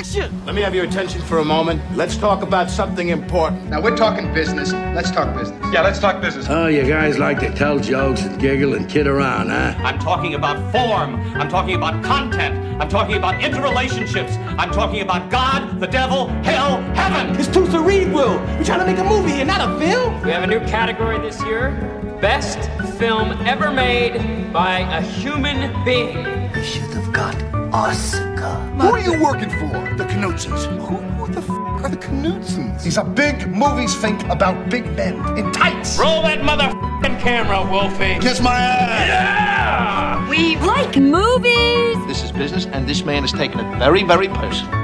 action! Let me have your attention for a moment. Let's talk about something important. Now we're talking business. Let's talk business. Yeah, let's talk business. Oh, you guys like to tell jokes and giggle and kid around, huh? I'm talking about form. I'm talking about content. I'm talking about interrelationships. I'm talking about God, the devil, hell, heaven. It's too cerebral. We're trying to make a movie here, not a film. We have a new category this year Best Film Ever Made by a Human Being. We should have got Oscar. Who are you working for? The Knutsons. Who, who the f are the Knutsons? These are big movies think about big men in tights. Roll that motherfucking camera, Wolfie. Kiss my ass. Yeah! We like movies. This is business, and this man is taking it very, very personal.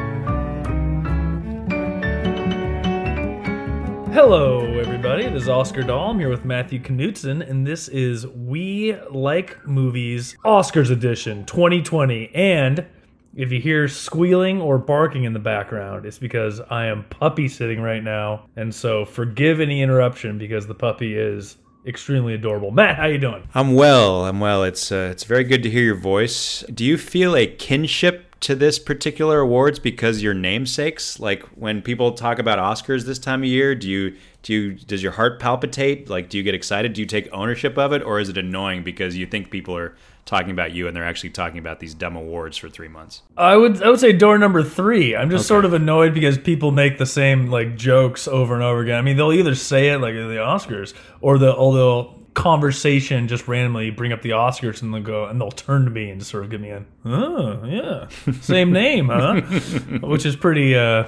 Hello, everybody. This is Oscar Dahl. I'm here with Matthew Knutson, and this is We Like Movies Oscars Edition 2020. And if you hear squealing or barking in the background, it's because I am puppy sitting right now, and so forgive any interruption because the puppy is extremely adorable. Matt, how you doing? I'm well. I'm well. It's uh, it's very good to hear your voice. Do you feel a kinship to this particular awards because your namesakes? Like when people talk about Oscars this time of year, do you do you does your heart palpitate? Like do you get excited? Do you take ownership of it, or is it annoying because you think people are talking about you and they're actually talking about these dumb awards for three months? I would I would say door number three. I'm just okay. sort of annoyed because people make the same like jokes over and over again. I mean, they'll either say it like the Oscars or the although conversation just randomly bring up the Oscars and they'll go and they'll turn to me and just sort of give me a oh yeah same name huh? Which is pretty uh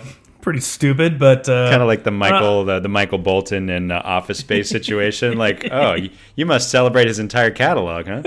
pretty stupid, but uh, kind of like the Michael uh, the, the Michael Bolton in uh, Office Space situation. like, oh, you, you, must celebrate his entire catalog, huh?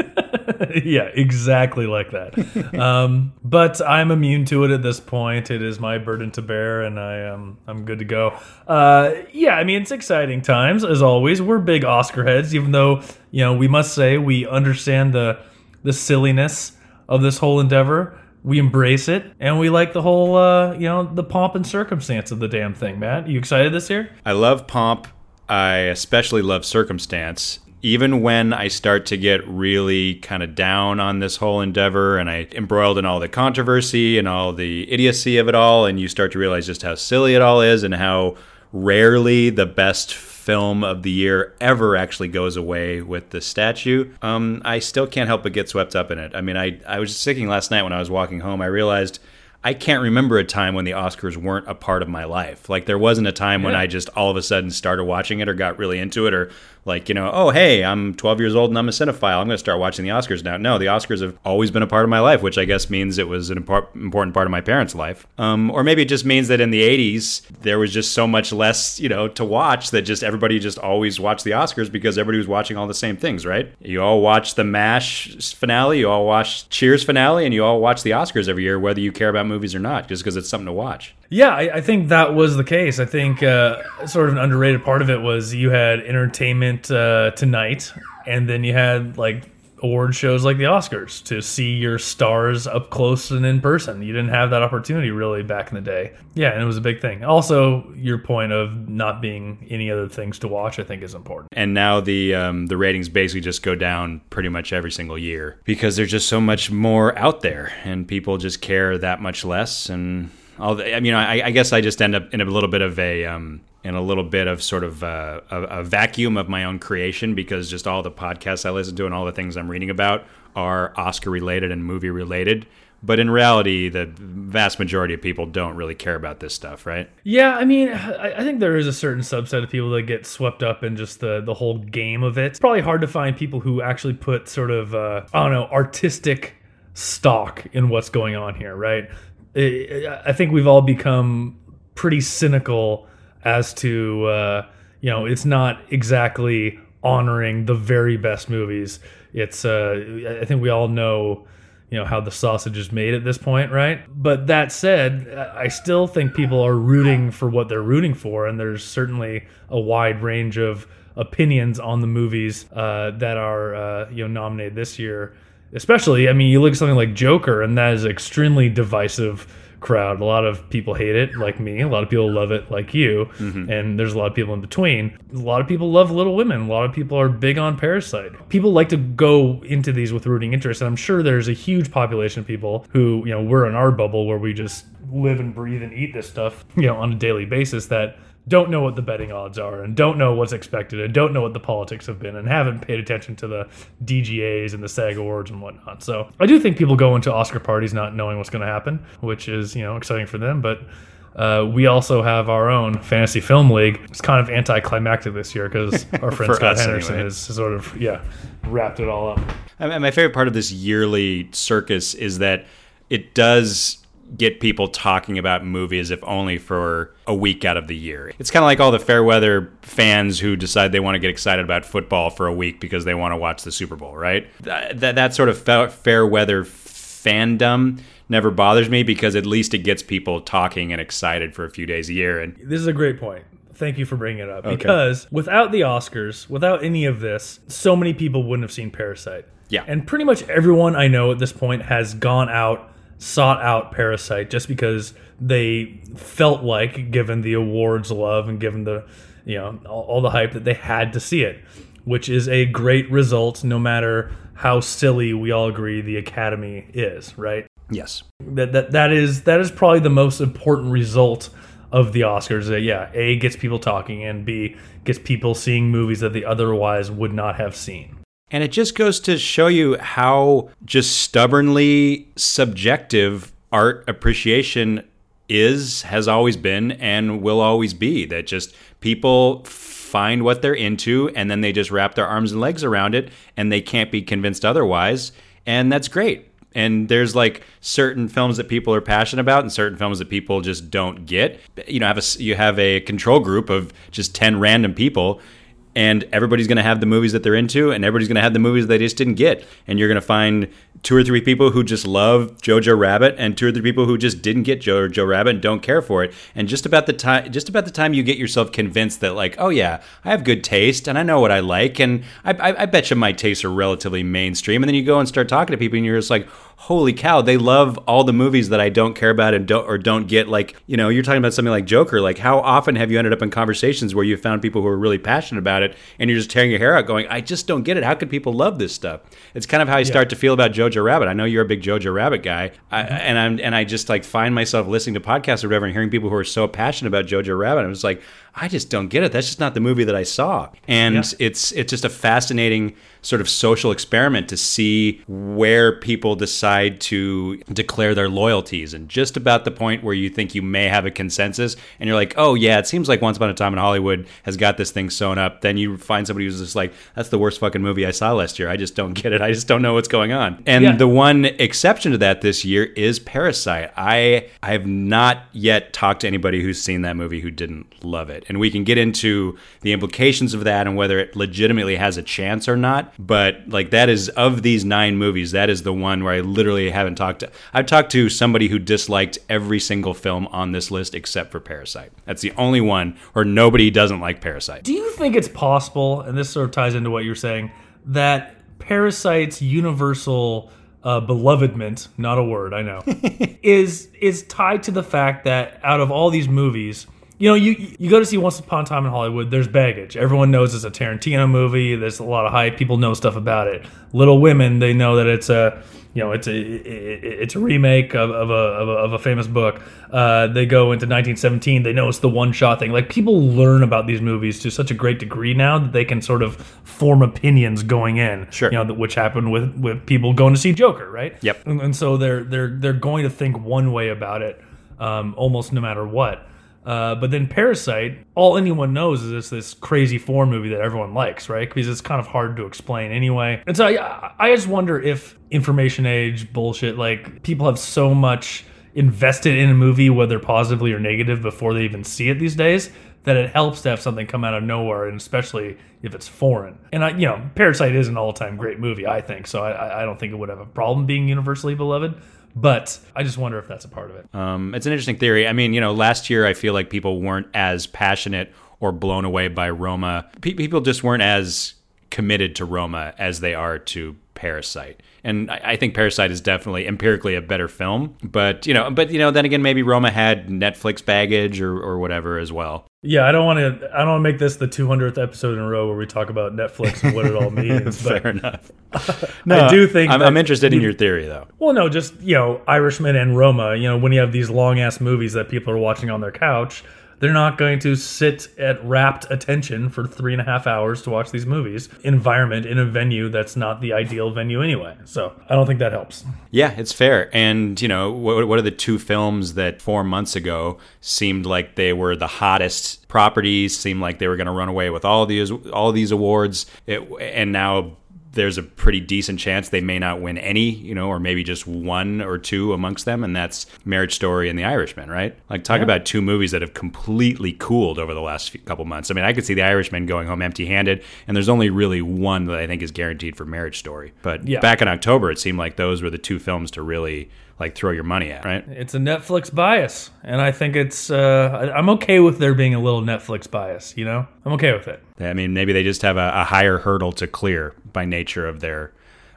yeah, exactly like that. um, but I'm immune to it at this point. It is my burden to bear, and I am I'm good to go. Uh, yeah, I mean it's exciting times as always. We're big Oscar heads, even though you know we must say we understand the the silliness of this whole endeavor we embrace it and we like the whole uh, you know the pomp and circumstance of the damn thing matt. You excited this year? I love pomp. I especially love circumstance. Even when i start to get really kind of down on this whole endeavor and i embroiled in all the controversy and all the idiocy of it all and you start to realize just how silly it all is and how rarely the best film of the year ever actually goes away with the statue, um, I still can't help but get swept up in it. I mean, I, I was just thinking last night when I was walking home, I realized I can't remember a time when the Oscars weren't a part of my life. Like there wasn't a time yeah. when I just all of a sudden started watching it or got really into it or like you know oh hey i'm 12 years old and i'm a cinephile. I'm going to start watching the oscars now. No the oscars have always been a part of my life which i guess means it was an important part of my parents life. Um, or maybe it just means that in the 80s there was just so much less you know to watch that just everybody just always watched the oscars because everybody was watching all the same things right? You all watch the mash finale you all watch cheers finale and you all watch the oscars every year whether you care about movies or not just because it's something to watch yeah I, I, think that was the case i think uh, sort of an underrated part of it was you had entertainment uh, tonight, and then you had like award shows like the Oscars to see your stars up close and in person. You didn't have that opportunity really back in the day. Yeah, and it was a big thing. Also, your point of not being any other things to watch, I think, is important. And now the um, the ratings basically just go down pretty much every single year because there's just so much more out there, and people just care that much less. And I mean, I, I guess I just end up in a little bit of a um, in a little bit of sort of uh, a, a, vacuum of my own creation because just all the podcasts I listen to and all the things I'm reading about are Oscar related and movie related. But in reality, the vast majority of people don't really care about this stuff, right? Yeah, I mean, I think there is a certain subset of people that get swept up in just the the whole game of it. It's probably hard to find people who actually put sort of uh, I don't know artistic stock in what's going on here, right? I think we've all become pretty cynical as to uh, you know it's not exactly honoring the very best movies. It's uh, I think we all know you know how the sausage is made at this point, right? But that said, I still think people are rooting for what they're rooting for, and there's certainly a wide range of opinions on the movies uh, that are uh, you know nominated this year. Especially, I mean, you look at something like Joker, and that is extremely divisive crowd. A lot of people hate it, like me. A lot of people love it, like you. Mm-hmm. And there's a lot of people in between. A lot of people love Little Women. A lot of people are big on Parasite. People like to go into these with rooting interest, and I'm sure there's a huge population of people who, you know, we're in our bubble where we just live and breathe and eat this stuff, you know, on a daily basis that don't know what the betting odds are and don't know what's expected and don't know what the politics have been and haven't paid attention to the DGAs and the SAG awards and whatnot. So I do think people go into Oscar parties not knowing what's going to happen, which is, you know, exciting for them. But uh, we also have our own fantasy film league. It's kind of anticlimactic this year because our friend Scott Henderson anyway. has sort of yeah wrapped it all up. And my favorite part of this yearly circus is that it does get people talking about movies if only for a week out of the year. It's kind of like all the fair weather fans who decide they want to get excited about football for a week because they want to watch the Super Bowl, right? That, that, that sort of fair weather fandom never bothers me because at least it gets people talking and excited for a few days a year. And this is a great point. Thank you for bringing it up okay. because without the Oscars, without any of this, so many people wouldn't have seen Parasite. Yeah. And pretty much everyone I know at this point has gone out sought out Parasite just because they felt like, given the awards love and given the, you know, all, all, the hype, that they had to see it, which is a great result, no matter how silly we all agree the Academy is, right? Yes. That that that is that is probably the most important result of the Oscars. That yeah, a gets people talking, and b gets people seeing movies that they otherwise would not have seen. And it just goes to show you how just stubbornly subjective art appreciation is, has always been, and will always be. That just people find what they're into and then they just wrap their arms and legs around it and they can't be convinced otherwise. And that's great. And there's like certain films that people are passionate about and certain films that people just don't get. You know, have a, you have a control group of just 10 random people and everybody's going to have the movies that they're into and everybody's going to have the movies they just didn't get. And you're going to find two or three people who just love jojo rabbit and two or three people who just didn't get jojo rabbit and don't care for it. And just about the time just about the time you get yourself convinced that like oh yeah i have good taste and i know what i like and i, I, I bet you my tastes are relatively mainstream and then you go and start talking to people and you're just like holy cow, they love all the movies that I don't care about and don't or don't get. Like, you know, you're talking about something like Joker. Like, how often have you ended up in conversations where you found people who are really passionate about it and you're just tearing your hair out going, I just don't get it. How could people love this stuff? It's kind of how I start to feel about Jojo Rabbit. I know you're a big Jojo Rabbit guy. Mm-hmm. and I'm and I just like find myself listening to podcasts or whatever and hearing people who are so passionate about Jojo Rabbit. I'm just like, I just don't get it. That's just not the movie that I saw. And yeah. it's it's just a fascinating sort of social experiment to see where people decide to declare their loyalties and just about the point where you think you may have a consensus and you're like, "Oh yeah, it seems like Once Upon a Time in Hollywood has got this thing sewn up." Then you find somebody who's just like, "That's the worst fucking movie I saw last year. I just don't get it. I just don't know what's going on." And yeah. the one exception to that this year is Parasite. I I have not yet talked to anybody who's seen that movie who didn't love it it. And we can get into the implications of that and whether it legitimately has a chance or not. But like that is of these nine movies, that is the one where I literally haven't talked to. I've talked to somebody who disliked every single film on this list except for Parasite. That's the only one where nobody doesn't like Parasite. Do you think it's possible, and this sort of ties into what you're saying, that Parasite's universal uh, belovedment, not a word, I know, is is tied to the fact that out of all these movies, you know, you you go to see Once Upon a Time in Hollywood. There's baggage. Everyone knows it's a Tarantino movie. There's a lot of hype. People know stuff about it. Little Women, they know that it's a you know it's a it's a remake of, of, a, of a, of a famous book. Uh, they go into 1917. They know it's the one shot thing. Like people learn about these movies to such a great degree now that they can sort of form opinions going in. Sure, you know which happened with with people going to see Joker, right? Yep. And, and so they're they're they're going to think one way about it, um, almost no matter what. Uh, but then Parasite, all anyone knows is it's this crazy foreign movie that everyone likes, right? Because it's kind of hard to explain anyway. And so I, I just wonder if information age bullshit, like people have so much invested in a movie, whether positively or negative, before they even see it these days, that it helps to have something come out of nowhere, and especially if it's foreign. And I, you know, Parasite is an all-time great movie, I think. So I, I don't think it would have a problem being universally beloved. But I just wonder if that's a part of it. Um, it's an interesting theory. I mean, you know, last year I feel like people weren't as passionate or blown away by Roma. Pe- people just weren't as committed to Roma as they are to Parasite. And I, I think Parasite is definitely empirically a better film. But you know, but you know, then again, maybe Roma had Netflix baggage or, or whatever as well. Yeah, I don't want to. I don't want to make this the 200th episode in a row where we talk about Netflix and what it all means. Fair but enough. I do think I'm, I'm interested in your theory though. Well, no, just you know, Irishman and Roma. You know, when you have these long ass movies that people are watching on their couch, they're not going to sit at rapt attention for three and a half hours to watch these movies. Environment in a venue that's not the ideal venue anyway. So I don't think that helps. Yeah, it's fair. And, you know, what, what are the two films that four months ago seemed like they were the hottest properties, seemed like they were going to run away with all these all these awards, it, and now there's a pretty decent chance they may not win any, you know, or maybe just one or two amongst them, and that's Marriage Story and The Irishman, right? Like, talk Yeah. about two movies that have completely cooled over the last few, couple months. I mean, I could see The Irishman going home empty handed, and there's only really one that I think is guaranteed for Marriage Story. But Yeah. back in October, it seemed like those were the two films to really like throw your money at, right? It's a Netflix bias, and I think it's. Uh, I'm okay with there being a little Netflix bias. You know, I'm okay with it. I mean, maybe they just have a, a higher hurdle to clear by nature of their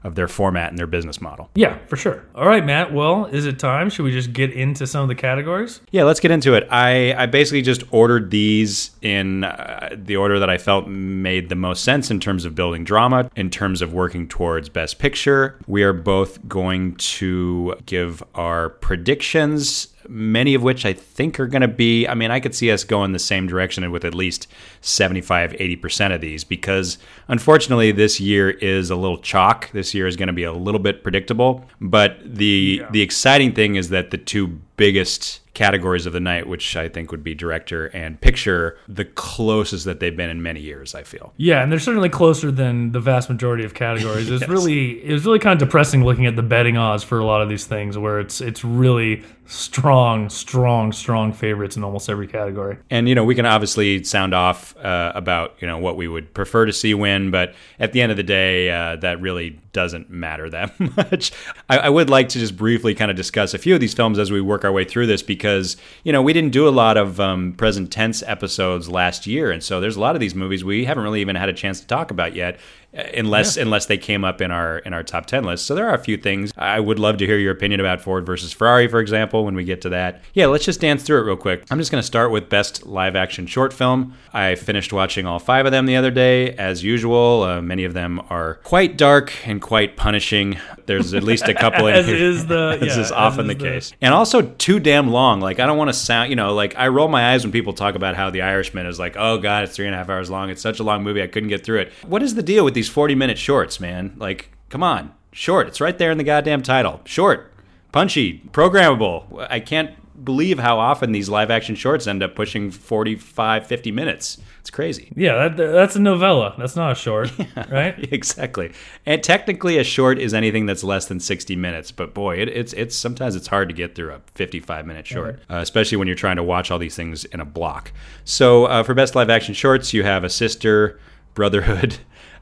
of their format and their business model. Yeah, for sure. All right, Matt. Well, is it time? Should we just get into some of the categories? Yeah, let's get into it. I, I basically just ordered these in uh, the order that I felt made the most sense in terms of building drama, in terms of working towards Best Picture. We are both going to give our predictions, many of which I think are going to be. I mean, I could see us going the same direction with at least 75, 80% of these because unfortunately, this year is a little chalk. This year is going to be a little bit predictable. But the, the exciting thing is that the two biggest categories of the night, which I think would be director and picture, the closest that they've been in many years, I feel. Yeah, and they're certainly closer than the vast majority of categories. It's really it was really kind of depressing looking at the betting odds for a lot of these things where it's it's really strong, strong, strong favorites in almost every category. And you know, we can obviously sound off uh, about you know what we would prefer to see win, but at the end of the day, uh, that really doesn't matter that much. I, I would like to just briefly kind of discuss a few of these films as we work our way through this, because you know we didn't do a lot of um, present tense episodes last year, and so there's a lot of these movies we haven't really even had a chance to talk about yet. Uh, Unless unless they came up in our in our top ten list, so there are a few things I would love to hear your opinion about Ford versus Ferrari, for example, when we get to that. Yeah, let's just dance through it real quick. I'm just going to start with best live action short film. I finished watching all five of them the other day, as usual. Uh, many of them are quite dark and quite punishing. There's at least a couple in As here. is the- as yeah, is often as the the- case, and also too damn long. Like I don't want to sound, you know, like I roll my eyes when people talk about how The Irishman is like, oh god, it's three and a half hours long. It's such a long movie, I couldn't get through it. What is the deal with these 40 minute shorts, man? Like, come on, short. It's right there in the goddamn title. Short, punchy, programmable. I can't believe how often these live action shorts end up pushing 45, 50 minutes. It's crazy. Yeah, that, that's a novella. That's not a short, right? exactly. And technically, a short is anything that's less than sixty minutes. But boy, it, it's it's sometimes it's hard to get through a fifty-five minute short, uh, especially when you're trying to watch all these things in a block. So uh, for best live action shorts, you have a sister, Brotherhood,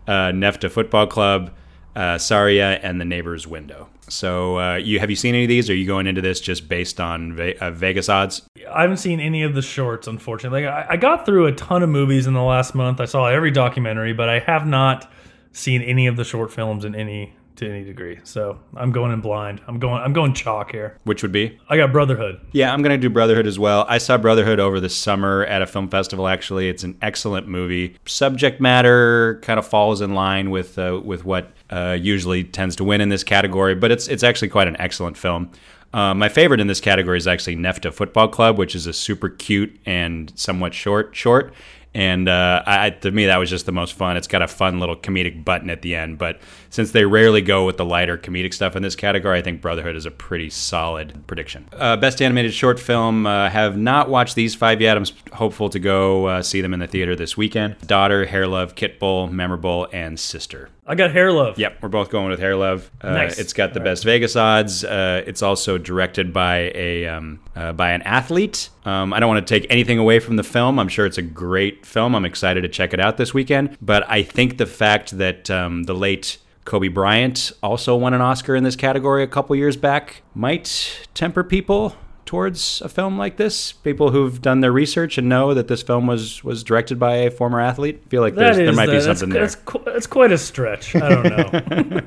uh, Nefta Football Club, uh, Saria, and The Neighbor's Window. So uh, you have you seen any of these? Or are you going into this just based on Ve- uh, Vegas odds? I haven't seen any of the shorts, unfortunately. Like, I, I got through a ton of movies in the last month. I saw every documentary, but I have not seen any of the short films in any to any degree. So I'm going in blind. I'm going. I'm going chalk here. Which would be? I got Brotherhood. Yeah, I'm going to do Brotherhood as well. I saw Brotherhood over the summer at a film festival. Actually, it's an excellent movie. Subject matter kind of falls in line with uh, with what uh, usually tends to win in this category, but it's it's actually quite an excellent film. Uh, my favorite in this category is actually Nefta Football Club, which is a super cute and somewhat short short. And uh, I, to me, that was just the most fun. It's got a fun little comedic button at the end. But since they rarely go with the lighter comedic stuff in this category, I think Brotherhood is a pretty solid prediction. Uh, best animated short film. Uh, have not watched these five yet. I'm hopeful to go uh, see them in the theater this weekend. Daughter, Hair Love, Kitbull, Memorable, and Sister. I got Hair Love. Yep, we're both going with Hair Love. Uh, Nice. It's got the All best Vegas odds. Uh, it's also directed by a um, uh, by an athlete. Um, I don't want to take anything away from the film. I'm sure it's a great film. I'm excited to check it out this weekend. But I think the fact that um, the late Kobe Bryant also won an Oscar in this category a couple years back might temper people towards a film like this. People who've done their research and know that this film was was directed by a former athlete. I feel like there might be something that's, there. That's, qu- that's quite a stretch. I don't know.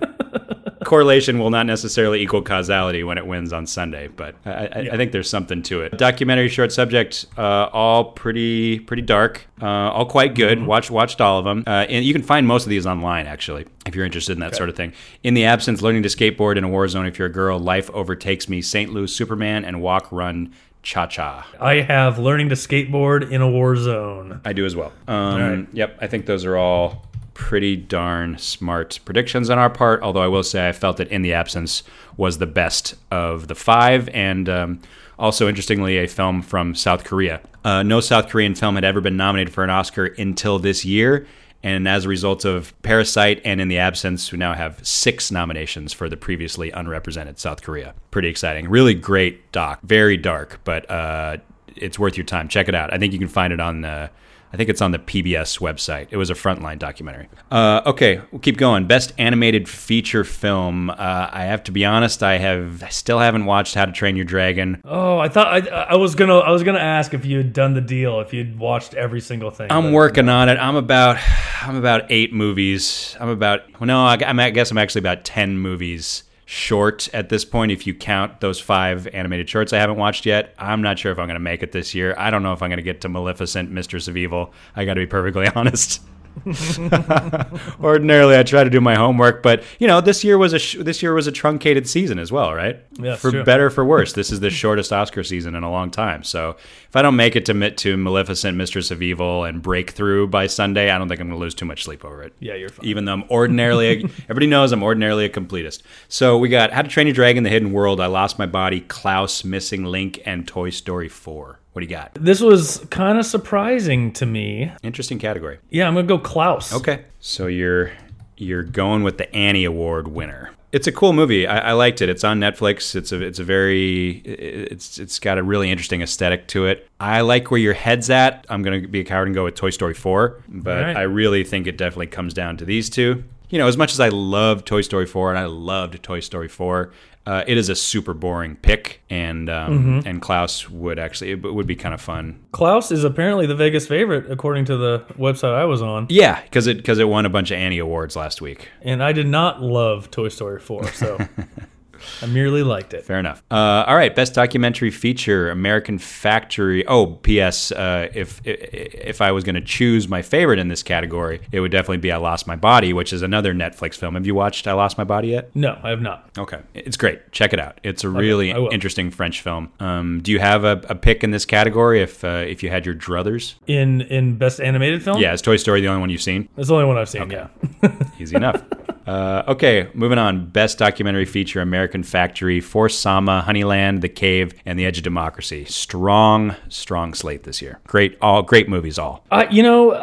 Correlation will not necessarily equal causality when it wins on Sunday, but I, I, I think there's something to it. Documentary short subject, uh, all pretty pretty dark, uh, all quite good. Watched watched all of them, uh, and you can find most of these online actually if you're interested in that sort of thing. In the absence, learning to skateboard in a war zone. If you're a girl, life overtakes me. St. Louis Superman and Walk Run Cha Cha. I have learning to skateboard in a war zone. I do as well. Um, right. Yep, I think those are all pretty darn smart predictions on our part. Although I will say I felt that In the Absence was the best of the five, and um, also interestingly, a film from South Korea. Uh, no South Korean film had ever been nominated for an Oscar until this year. And as a result of Parasite and In the Absence, we now have six nominations for the previously unrepresented South Korea. Pretty exciting. Really great doc. Very dark, but uh, it's worth your time. Check it out. I think you can find it on the. I think it's on the PBS website. It was a frontline documentary. Uh, okay, we'll keep going. Best animated feature film. Uh, I have to be honest. I have I still haven't watched How to Train Your Dragon. Oh, I thought I, I was gonna I was gonna ask if you had done the deal, if you'd watched every single thing. I'm working on it. I'm about I'm about eight movies. I'm about well, no, I, I guess I'm actually about ten movies short at this point. If you count those five animated shorts I haven't watched yet, I'm not sure if I'm going to make it this year. I don't know if I'm going to get to Maleficent, Mistress of Evil. I got to be perfectly honest. Ordinarily, I try to do my homework, but you know, this year was a sh- this year was a truncated season as well, right? Yeah, for true. better or for worse, this is the shortest Oscar season in a long time. So if I don't make it to mit- to Maleficent, Mistress of Evil, and Breakthrough by Sunday, I don't think I'm going to lose too much sleep over it. Yeah, you're fine. Even though I'm ordinarily, everybody knows I'm ordinarily a completist. So we got How to Train Your Dragon, The Hidden World, I Lost My Body, Klaus, Missing Link, and Toy Story 4. What do you got? This was kind of surprising to me. Interesting category. Yeah, I'm gonna go Klaus. Okay. So you're you're going with the Annie Award winner. It's a cool movie. I, I liked it. It's on Netflix. It's a it's a very it's it's got a really interesting aesthetic to it. I like where your head's at. I'm gonna be a coward and go with Toy Story 4, but Alright. I really think it definitely comes down to these two. You know, as much as I love Toy Story 4 and I loved Toy Story 4, uh, it is a super boring pick, and um, Mhm. and Klaus would actually it would be kind of fun Klaus is apparently the Vegas favorite according to the website I was on. Yeah, because it because it won a bunch of Annie awards last week. And I did not love Toy Story 4, so I merely liked it. Fair enough. Uh, all right, best documentary feature, American Factory. Oh, P.S. Uh, if if I was going to choose my favorite in this category, it would definitely be I Lost My Body, which is another Netflix film. Have you watched I Lost My Body yet? No, I have not. Okay, it's great. Check it out. It's a really I interesting French film. Um, do you have a, a pick in this category? If uh, if you had your druthers, In in best animated film? yeah, is Toy Story the only one you've seen? It's the only one I've seen, yeah. Easy enough. Uh, okay, moving on. Best documentary feature: American Factory, For Sama, Honeyland, The Cave, and The Edge of Democracy. Strong, strong slate this year. Great, all great movies. All. I, you know,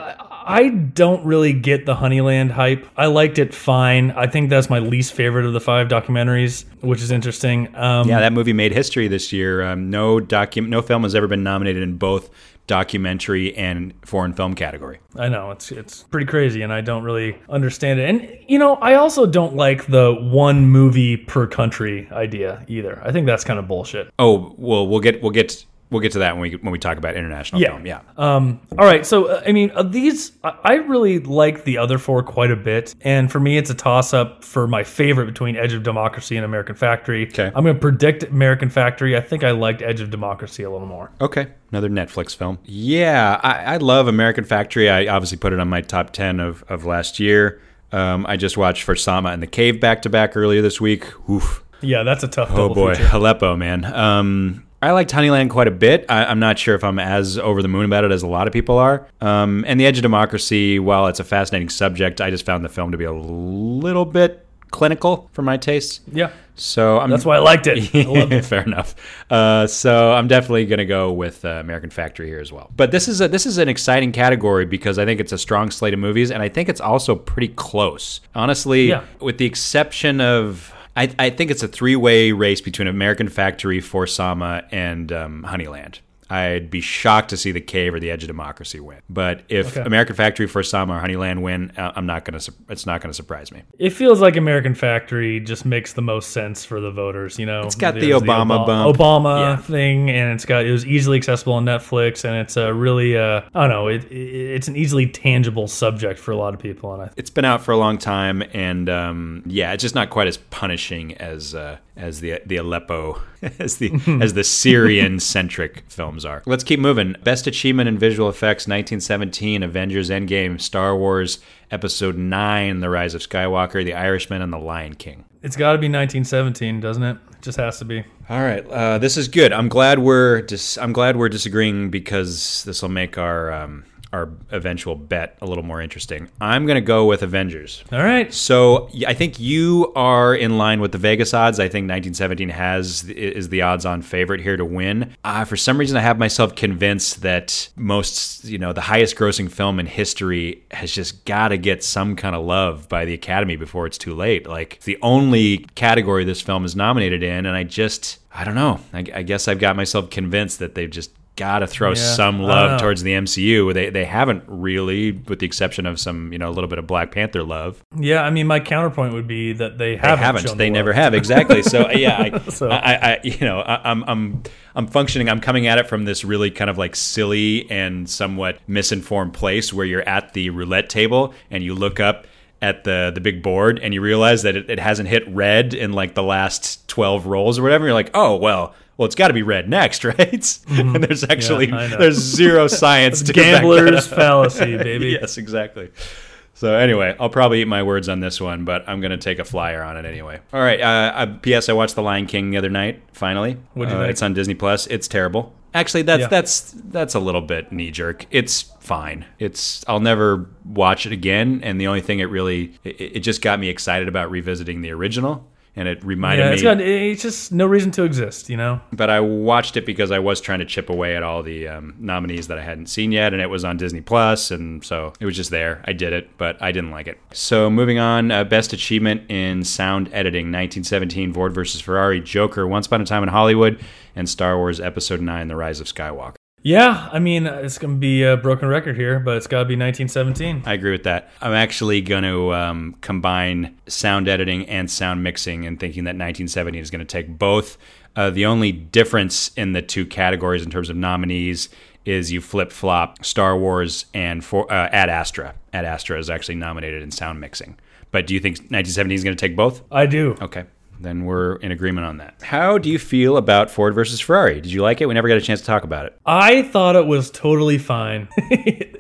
I don't really get the Honeyland hype. I liked it fine. I think that's my least favorite of the five documentaries, which is interesting. Um, yeah, that movie made history this year. Um, no docu- no film has ever been nominated in both documentary and foreign film category. I know it's it's pretty crazy, and I don't really understand it. And you know, I also don't like the one movie per country idea either. I think that's kind of bullshit. Oh well, we'll get we'll get we'll get to that when we when we talk about international Yeah. film. Yeah. Um, all right. So, uh, I mean, uh, these, I really like the other four quite a bit. And for me, it's a toss up for my favorite between Edge of Democracy and American Factory. Okay. I'm going to predict American Factory. I think I liked Edge of Democracy a little more. Okay, another Netflix film. Yeah, I, I love American Factory. I obviously put it on my top 10 of, of last year. Um, I just watched For Sama and The Cave back to back earlier this week. Oof. Yeah, that's a tough Oh boy, feature. Aleppo, man. Um, I liked Honeyland quite a bit. I, I'm not sure if I'm as over the moon about it as a lot of people are. Um, and The Edge of Democracy, while it's a fascinating subject, I just found the film to be a little bit clinical for my tastes. Yeah. So I'm, That's why I liked it. I it. Fair enough. Uh, so I'm definitely going to go with uh, American Factory here as well. But this is a, this is an exciting category because I think it's a strong slate of movies, and I think it's also pretty close. Honestly, Yeah. with the exception of. I, I think it's a three way race between American Factory, For Sama, and um, Honeyland. I'd be shocked to see The Cave or The Edge of Democracy win. But if Okay. American Factory, For Sama, or Honeyland win, uh, I'm not gonna. It's not gonna surprise me. It feels like American Factory just makes the most sense for the voters. You know, It's got the There's Obama Oba- bump. Obama Yeah. thing, and it's got it was easily accessible on Netflix, and it's a really uh, I don't know, it, it, it's an easily tangible subject for a lot of people, and I It's been out for a long time, and um, yeah, it's just not quite as punishing as uh, as the the Aleppo as the as the Syrian centric films are. Let's keep moving. Best achievement in visual effects: 1917, Avengers: Endgame, Star Wars Episode Nine, The Rise of Skywalker, The Irishman, and The Lion King. it's got to be 1917, doesn't it? It just has to be. All right, uh, this is good. I'm glad we're dis- I'm glad we're disagreeing because this will make our um, our eventual bet a little more interesting. I'm going to go with Avengers. All right. So I think you are in line with the Vegas odds. I think 1917 has is the odds-on favorite here to win. Uh, for some reason, I have myself convinced that most, you know, the highest-grossing film in history has just got to get some kind of love by the Academy before it's too late. Like it's the only category this film is nominated in, and I just, I don't know. I, I guess I've got myself convinced that they've just got to throw Yeah, some love towards the MCU. They they haven't really, with the exception of some, you know, a little bit of Black Panther love. Yeah, I mean, my counterpoint would be that they haven't. They haven't. They the never have. Exactly. So yeah, I, So- I, I, you know, I, I'm, I'm, I'm functioning. I'm coming at it from this really kind of like silly and somewhat misinformed place where you're at the roulette table and you look up at the the big board and you realize that it, it hasn't hit red in like the last 12 rolls or whatever. You're like, oh well. Well, it's got to be red next, right? And there's actually. I know. there's zero science to Gambler's fallacy, baby. yes, exactly. So anyway, I'll probably eat my words on this one, but I'm gonna take a flyer on it anyway. All right. Uh, uh, P.S. I watched The Lion King the other night. Finally, What'd you Uh, think? It's on Disney Plus. It's terrible. Actually, that's Yeah. that's that's a little bit knee jerk. It's fine. It's I'll never watch it again. And the only thing it really it, it just got me excited about revisiting the original, and it reminded Yeah, me. it's got it's just no reason to exist, you know. but I watched it because I was trying to chip away at all the um, nominees that I hadn't seen yet, and it was on Disney Plus, and so it was just there. I did it, but I didn't like it. So moving on, uh, best achievement in sound editing: 1917, Ford versus Ferrari, Joker, Once Upon a Time in Hollywood, and Star Wars Episode Nine: The Rise of Skywalker. Yeah, I mean, it's gonna be a broken record here, but it's got to be 1917. I agree with that. I'm actually going to um, combine sound editing and sound mixing and thinking that 1917 is going to take both. Uh, the only difference in the two categories in terms of nominees is you flip flop Star Wars and for, uh, Ad Astra. Ad Astra is actually nominated in sound mixing. But do you think 1917 is going to take both? I do. Okay. Then we're in agreement on that. How do you feel about Ford versus Ferrari? Did you like it? We never got a chance to talk about it. I thought it was totally fine.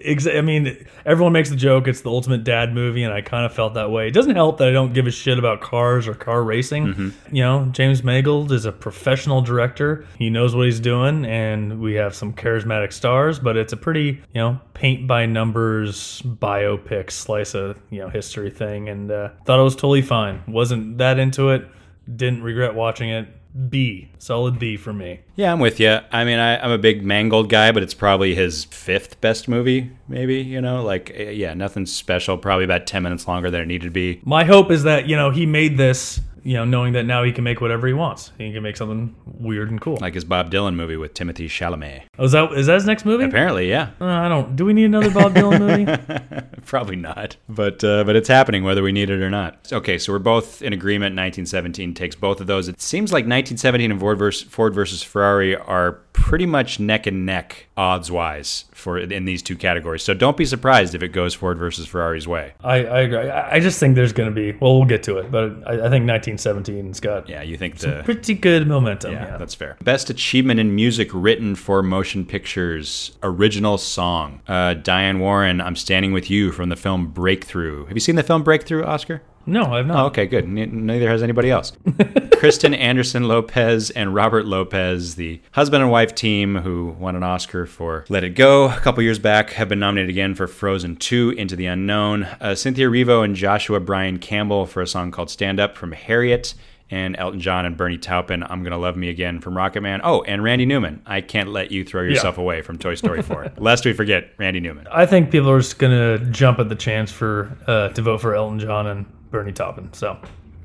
I mean, everyone makes the joke it's the ultimate dad movie, and I kind of felt that way. It doesn't help that I don't give a shit about cars or car racing. Mm-hmm. You know, James Mangold is a professional director. He knows what he's doing, and we have some charismatic stars, but it's a pretty, you know, paint by numbers biopic slice of, you know, history thing, and uh, thought it was totally fine. Wasn't that into it. Didn't regret watching it. B. Solid B for me. Yeah, I'm with you. I mean, I, I'm a big Mangold guy, but it's probably his fifth best movie, maybe. You know, like, eh, yeah, nothing special. Probably about 10 minutes longer than it needed to be. My hope is that, you know, he made this, you know, knowing that now he can make whatever he wants. He can make something weird and cool. Like his Bob Dylan movie with Timothée Chalamet. Oh, is that is that his next movie? Apparently, yeah. Uh, I don't. Do we need another Bob Dylan movie? Probably not, but uh, but it's happening whether we need it or not. Okay, so we're both in agreement. 1917 takes both of those. It seems like 1917 and Ford versus, Ford versus Ferrari are pretty much neck and neck odds wise for in these two categories. So don't be surprised if it goes Ford versus Ferrari's way. I, I agree. I, just think there's going to be. Well, we'll get to it, but I, I think 1917's got Yeah, you think the pretty good momentum. yeah, Yeah, that's fair. Best achievement in music written for motion pictures, original song. Uh, Diane Warren, "I'm Standing with You" from the film Breakthrough. Have you seen the film Breakthrough, Oscar? No, I've not. Oh, okay, good. N- neither has anybody else. Kristen Anderson Lopez and Robert Lopez, the husband and wife team who won an Oscar for Let It Go a couple years back, have been nominated again for Frozen 2 Into the Unknown. Uh, Cynthia Erivo and Joshua Brian Campbell for a song called Stand Up from Harriet. And Elton John and Bernie Taupin, I'm Gonna Love Me Again from Rocketman. Oh, and Randy Newman, I Can't Let You Throw Yourself Away from Toy Story 4. Lest we forget, Randy Newman. I think people are just going to jump at the chance for uh, to vote for Elton John and Bernie Taupin. So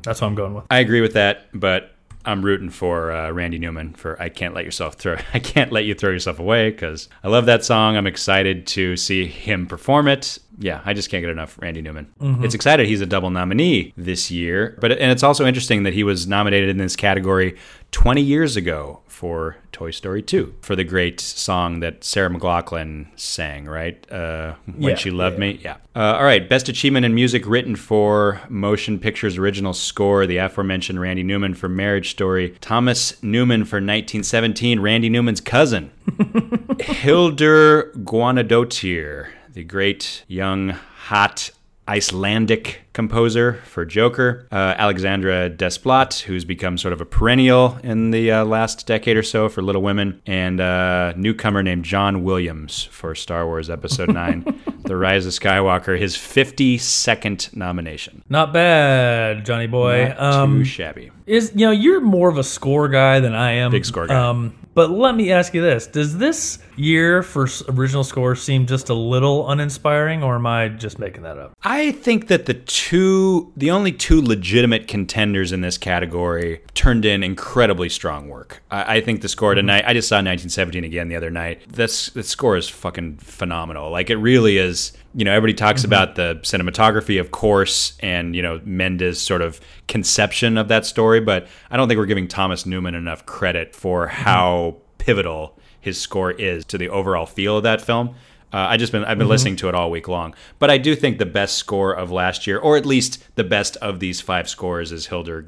that's what I'm going with. I agree with that, but I'm rooting for uh, Randy Newman for "I Can't Let Yourself Throw." I can't let you throw yourself away because I love that song. I'm excited to see him perform it. Yeah, I just can't get enough Randy Newman. Mhm. It's excited he's a double nominee this year, but and it's also interesting that he was nominated in this category 20 years ago for Toy Story 2 for the great song that Sarah McLachlan sang, right? Uh, when Yeah, she loved yeah. me. Yeah. Uh, all right. Best achievement in music written for motion pictures original score. The aforementioned Randy Newman for Marriage Story. Thomas Newman for 1917. Randy Newman's cousin. Hildur Guðnadóttir, the great young hot Icelandic composer for Joker. Uh, Alexandre Desplat, who's become sort of a perennial in the uh, last decade or so for Little Women, and a newcomer named John Williams for Star Wars Episode 9, The Rise of Skywalker, his 52nd nomination. Not bad, Johnny boy. Not too shabby. Is you know you're more of a score guy than I am. Big score guy. Um, but let me ask you this: Does this year for original score seem just a little uninspiring, or am I just making that up? I think that the two, the only two legitimate contenders in this category turned in incredibly strong work. I, I think the score tonight, I just saw 1917 again the other night. This, the score is fucking phenomenal. Like, it really is. You know, everybody talks mm-hmm. about the cinematography, of course, and, you know, Mendes' sort of conception of that story, but I don't think we're giving Thomas Newman enough credit for mm-hmm. how pivotal his score is to the overall feel of that film. Uh, I just been I've been Mhm. listening to it all week long, but I do think the best score of last year, or at least the best of these five scores, is Hildur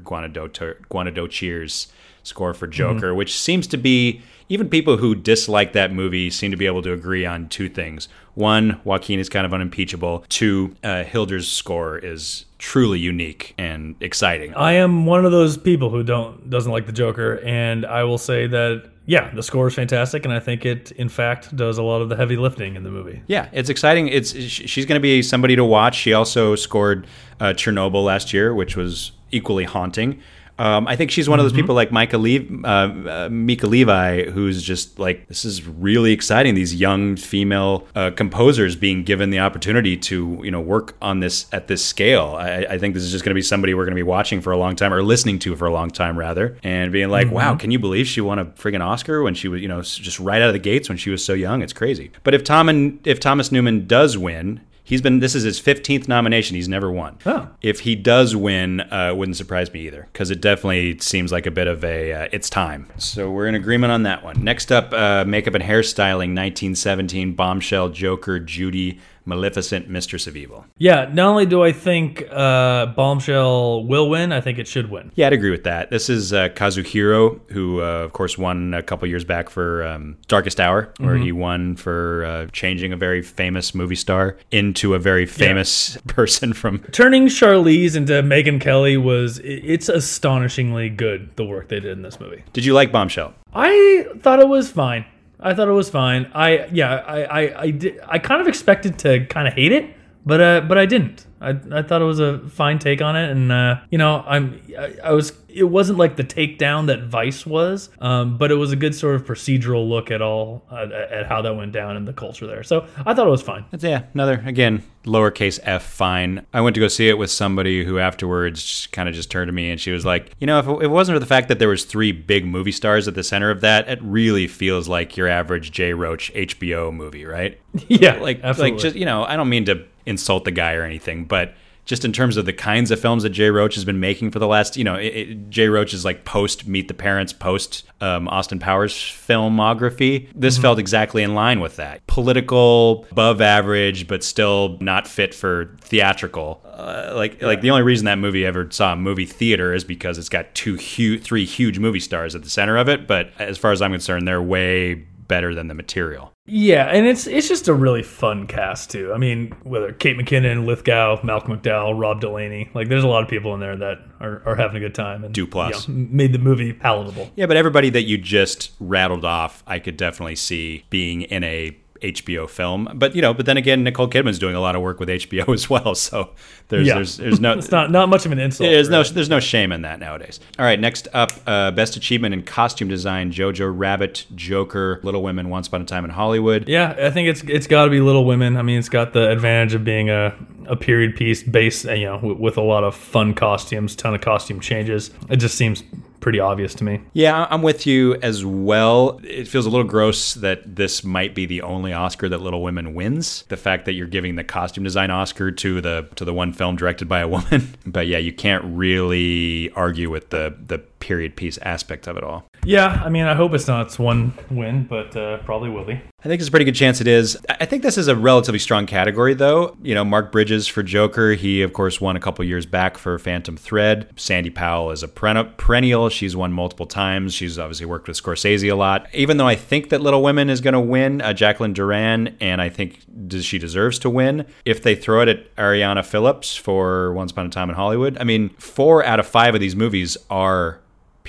Guðnadóttir's score for Joker, which seems to be even people who dislike that movie seem to be able to agree on two things. One, Joaquin is kind of unimpeachable. Two, uh, Hildur's score is truly unique and exciting. I am one of those people who don't doesn't like the Joker, and I will say that yeah, the score is fantastic, and I think it in fact does a lot of the heavy lifting in the movie. Yeah, it's exciting. It's she's going to be somebody to watch. She also scored uh, Chernobyl last year, which was equally haunting. Um, I think she's one of those people like Micah Le- uh, uh, Mica Levi, who's just like, this is really exciting. These young female uh, composers being given the opportunity to, you know, work on this at this scale. I, I think this is just going to be somebody we're going to be watching for a long time, or listening to for a long time, rather, and being like, Mhm. wow, can you believe she won a friggin' Oscar when she was, you know, just right out of the gates when she was so young? It's crazy. But if Tom and if Thomas Newman does win, he's been this is his 15th nomination. He's never won. Oh. If he does win, uh, wouldn't surprise me either because it definitely seems like a bit of a uh, it's time. So we're in agreement on that one. Next up, uh, makeup and hairstyling, 1917, Bombshell, Joker, Judy, Maleficent, Mistress of Evil. Yeah, not only do I think uh, Bombshell will win, I think it should win. Yeah, I'd agree with that. This is uh, Kazuhiro, who, uh, of course, won a couple years back for um, Darkest Hour, where Mhm. he won for uh, changing a very famous movie star into a very famous person from. Turning Charlize into Megyn Kelly was it's astonishingly good the work they did in this movie. Did you like Bombshell? I thought it was fine. I thought it was fine. I yeah, I I I, did, I kind of expected to kind of hate it, but uh but I didn't. I I thought it was a fine take on it and uh you know, I'm I, I was it wasn't like the takedown that Vice was, um but it was a good sort of procedural look at all uh, at how that went down in the culture there. So, I thought it was fine. That's, yeah, another, again, lowercase f, fine. I went to go see it with somebody who afterwards kind of just turned to me and she was like, you know, if it wasn't for the fact that there was three big movie stars at the center of that, it really feels like your average Jay Roach HBO movie, right? Yeah, like, absolutely. like just, you know, I don't mean to insult the guy or anything, but just in terms of the kinds of films that Jay Roach has been making for the last, you know, it, it, Jay Roach is like post Meet the Parents, post um, Austin Powers filmography. This Mm-hmm. felt exactly in line with that. Political, above average, but still not fit for theatrical. Uh, like, like the only reason that movie ever saw a movie theater is because it's got two huge, three huge movie stars at the center of it. But as far as I'm concerned, they're way better than the material. Yeah, and it's it's just a really fun cast too. I mean, whether Kate McKinnon, Lithgow, Malcolm McDowell, Rob Delaney, like there's a lot of people in there that are, are having a good time and Duplass. you know, made the movie palatable. Yeah, but everybody that you just rattled off, I could definitely see being in a HBO film. But you know, but then again, Nicole Kidman's doing a lot of work with HBO as well. So there's Yeah. there's there's no It's not not much of an insult. There's no there's no shame in that nowadays. All right, next up, uh, best achievement in costume design: Jojo Rabbit, Joker, Little Women, Once Upon a Time in Hollywood. Yeah, I think it's it's got to be Little Women. I mean, it's got the advantage of being a, a period piece based, you know, with, with a lot of fun costumes, ton of costume changes. It just seems pretty obvious to me. Yeah, I'm with you as well. It feels a little gross that this might be the only Oscar that Little Women wins. The fact that you're giving the costume design Oscar to the to the one film directed by a woman. but yeah, you can't really argue with the the period piece aspect of it all. Yeah, I mean, I hope it's not it's one win, but uh, probably will be. I think there's a pretty good chance it is. I think this is a relatively strong category, though. You know, Mark Bridges for Joker, he, of course, won a couple years back for Phantom Thread. Sandy Powell is a perennial. She's won multiple times. She's obviously worked with Scorsese a lot. Even though I think that Little Women is going to win, uh, Jacqueline Duran, and I think she deserves to win. If they throw it at Ariana Phillips for Once Upon a Time in Hollywood, I mean, four out of five of these movies are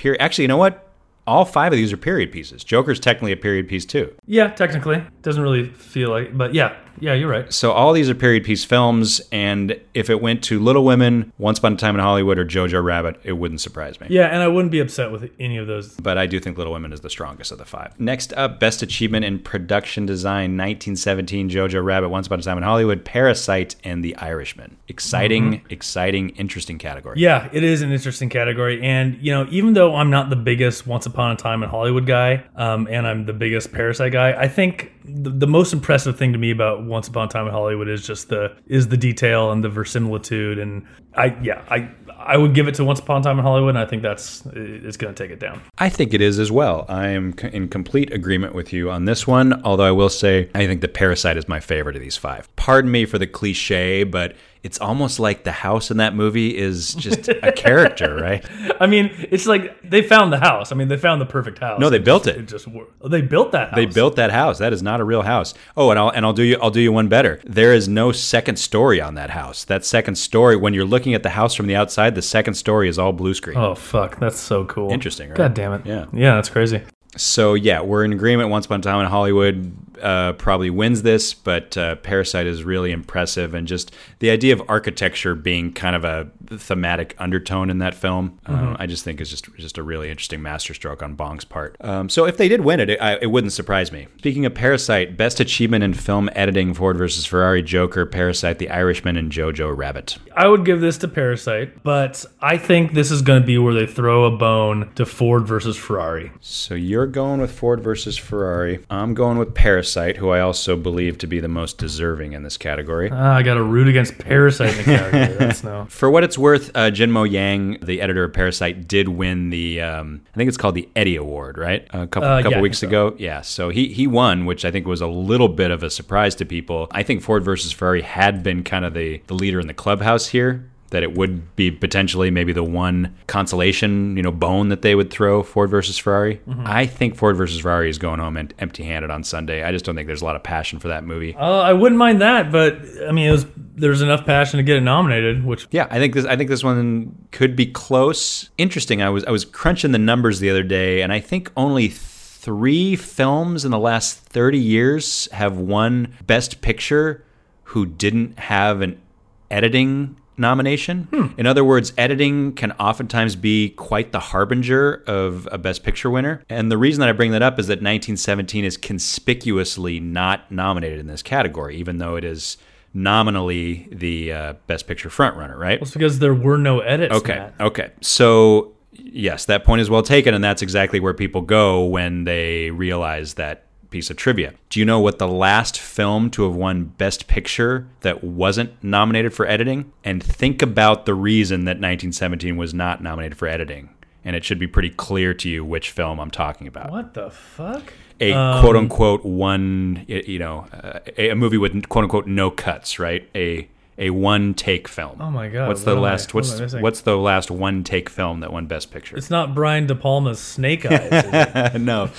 period. Actually, you know what? All five of these are period pieces. Joker's technically a period piece too. Yeah, technically. Doesn't really feel like, but yeah, yeah, you're right. So all these are period piece films, and if it went to Little Women, Once Upon a Time in Hollywood, or Jojo Rabbit, it wouldn't surprise me. Yeah, and I wouldn't be upset with any of those. But I do think Little Women is the strongest of the five. Next up, Best Achievement in Production Design, 1917, Jojo Rabbit, Once Upon a Time in Hollywood, Parasite, and The Irishman. Exciting, mm-hmm. exciting, interesting category. Yeah, it is an interesting category, and you know, even though I'm not the biggest Once Upon a Time in Hollywood guy, um, and I'm the biggest Parasite guy, I think the, the most impressive thing to me about Once Upon a Time in Hollywood is just the is the detail and the verisimilitude and I yeah I I would give it to Once Upon a Time in Hollywood, and I think that's it's going to take it down. I think it is as well. I am in complete agreement with you on this one. Although I will say, I think the Parasite is my favorite of these five. Pardon me for the cliche, but it's almost like the house in that movie is just a character, right? I mean, it's like they found the house. I mean, they found the perfect house. No, they it built just, it. it just they built that house. They built that house. That is not a real house. Oh, and I'll and I'll do you I'll do you one better. There is no second story on that house. That second story, when you're looking at the house from the outside, the second story is all blue screen. Oh fuck, that's so cool. Interesting, right? God damn it. Yeah, yeah, that's crazy. So yeah, we're in agreement. Once upon a time in Hollywood uh, probably wins this, but uh, Parasite is really impressive, and just the idea of architecture being kind of a thematic undertone in that film, um, mm-hmm. um, I just think is just just a really interesting masterstroke on Bong's part. Um, so if they did win it, it, I, it, wouldn't surprise me. Speaking of Parasite, best achievement in film editing: Ford versus Ferrari, Joker, Parasite, The Irishman, and Jojo Rabbit. I would give this to Parasite, but I think this is going to be where they throw a bone to Ford versus Ferrari. So you're going with Ford versus Ferrari. I'm going with Parasite. Parasite, who I also believe to be the most deserving in this category. Uh, I got to root against Parasite in the category. That's no. For what it's worth, uh, Jinmo Yang, the editor of Parasite, did win the um, I think it's called the Eddie Award, right? A couple uh, couple yeah, weeks ago. Yeah, so he he won, which I think was a little bit of a surprise to people. I think Ford versus Ferrari had been kind of the the leader in the clubhouse here that it would be potentially maybe the one consolation, you know, bone that they would throw Ford versus Ferrari. Mm-hmm. I think Ford versus Ferrari is going home empty-handed on Sunday. I just don't think there's a lot of passion for that movie. Uh, I wouldn't mind that, but I mean, it was there's enough passion to get it nominated. Which yeah, I think this I think this one could be close. Interesting. I was I was crunching the numbers the other day, and I think only. Three films in the last 30 years have won Best Picture who didn't have an editing nomination. Hmm. In other words, editing can oftentimes be quite the harbinger of a Best Picture winner. And the reason that I bring that up is that 1917 is conspicuously not nominated in this category, even though it is nominally the uh, Best Picture frontrunner, right? Well, it's because there were no edits. Okay. Matt. Okay. So, yes, that point is well taken. And that's exactly where people go when they realize that piece of trivia. Do you know what the last film to have won Best Picture that wasn't nominated for editing? And think about the reason that 1917 was not nominated for editing. And it should be pretty clear to you which film I'm talking about. What the fuck? A um, quote unquote one, you know, uh, a, movie with quote unquote no cuts, right? A a one take film. Oh my god! What's the last? I, what's what's the last one take film that won Best Picture? It's not Brian De Palma's Snake Eyes. no,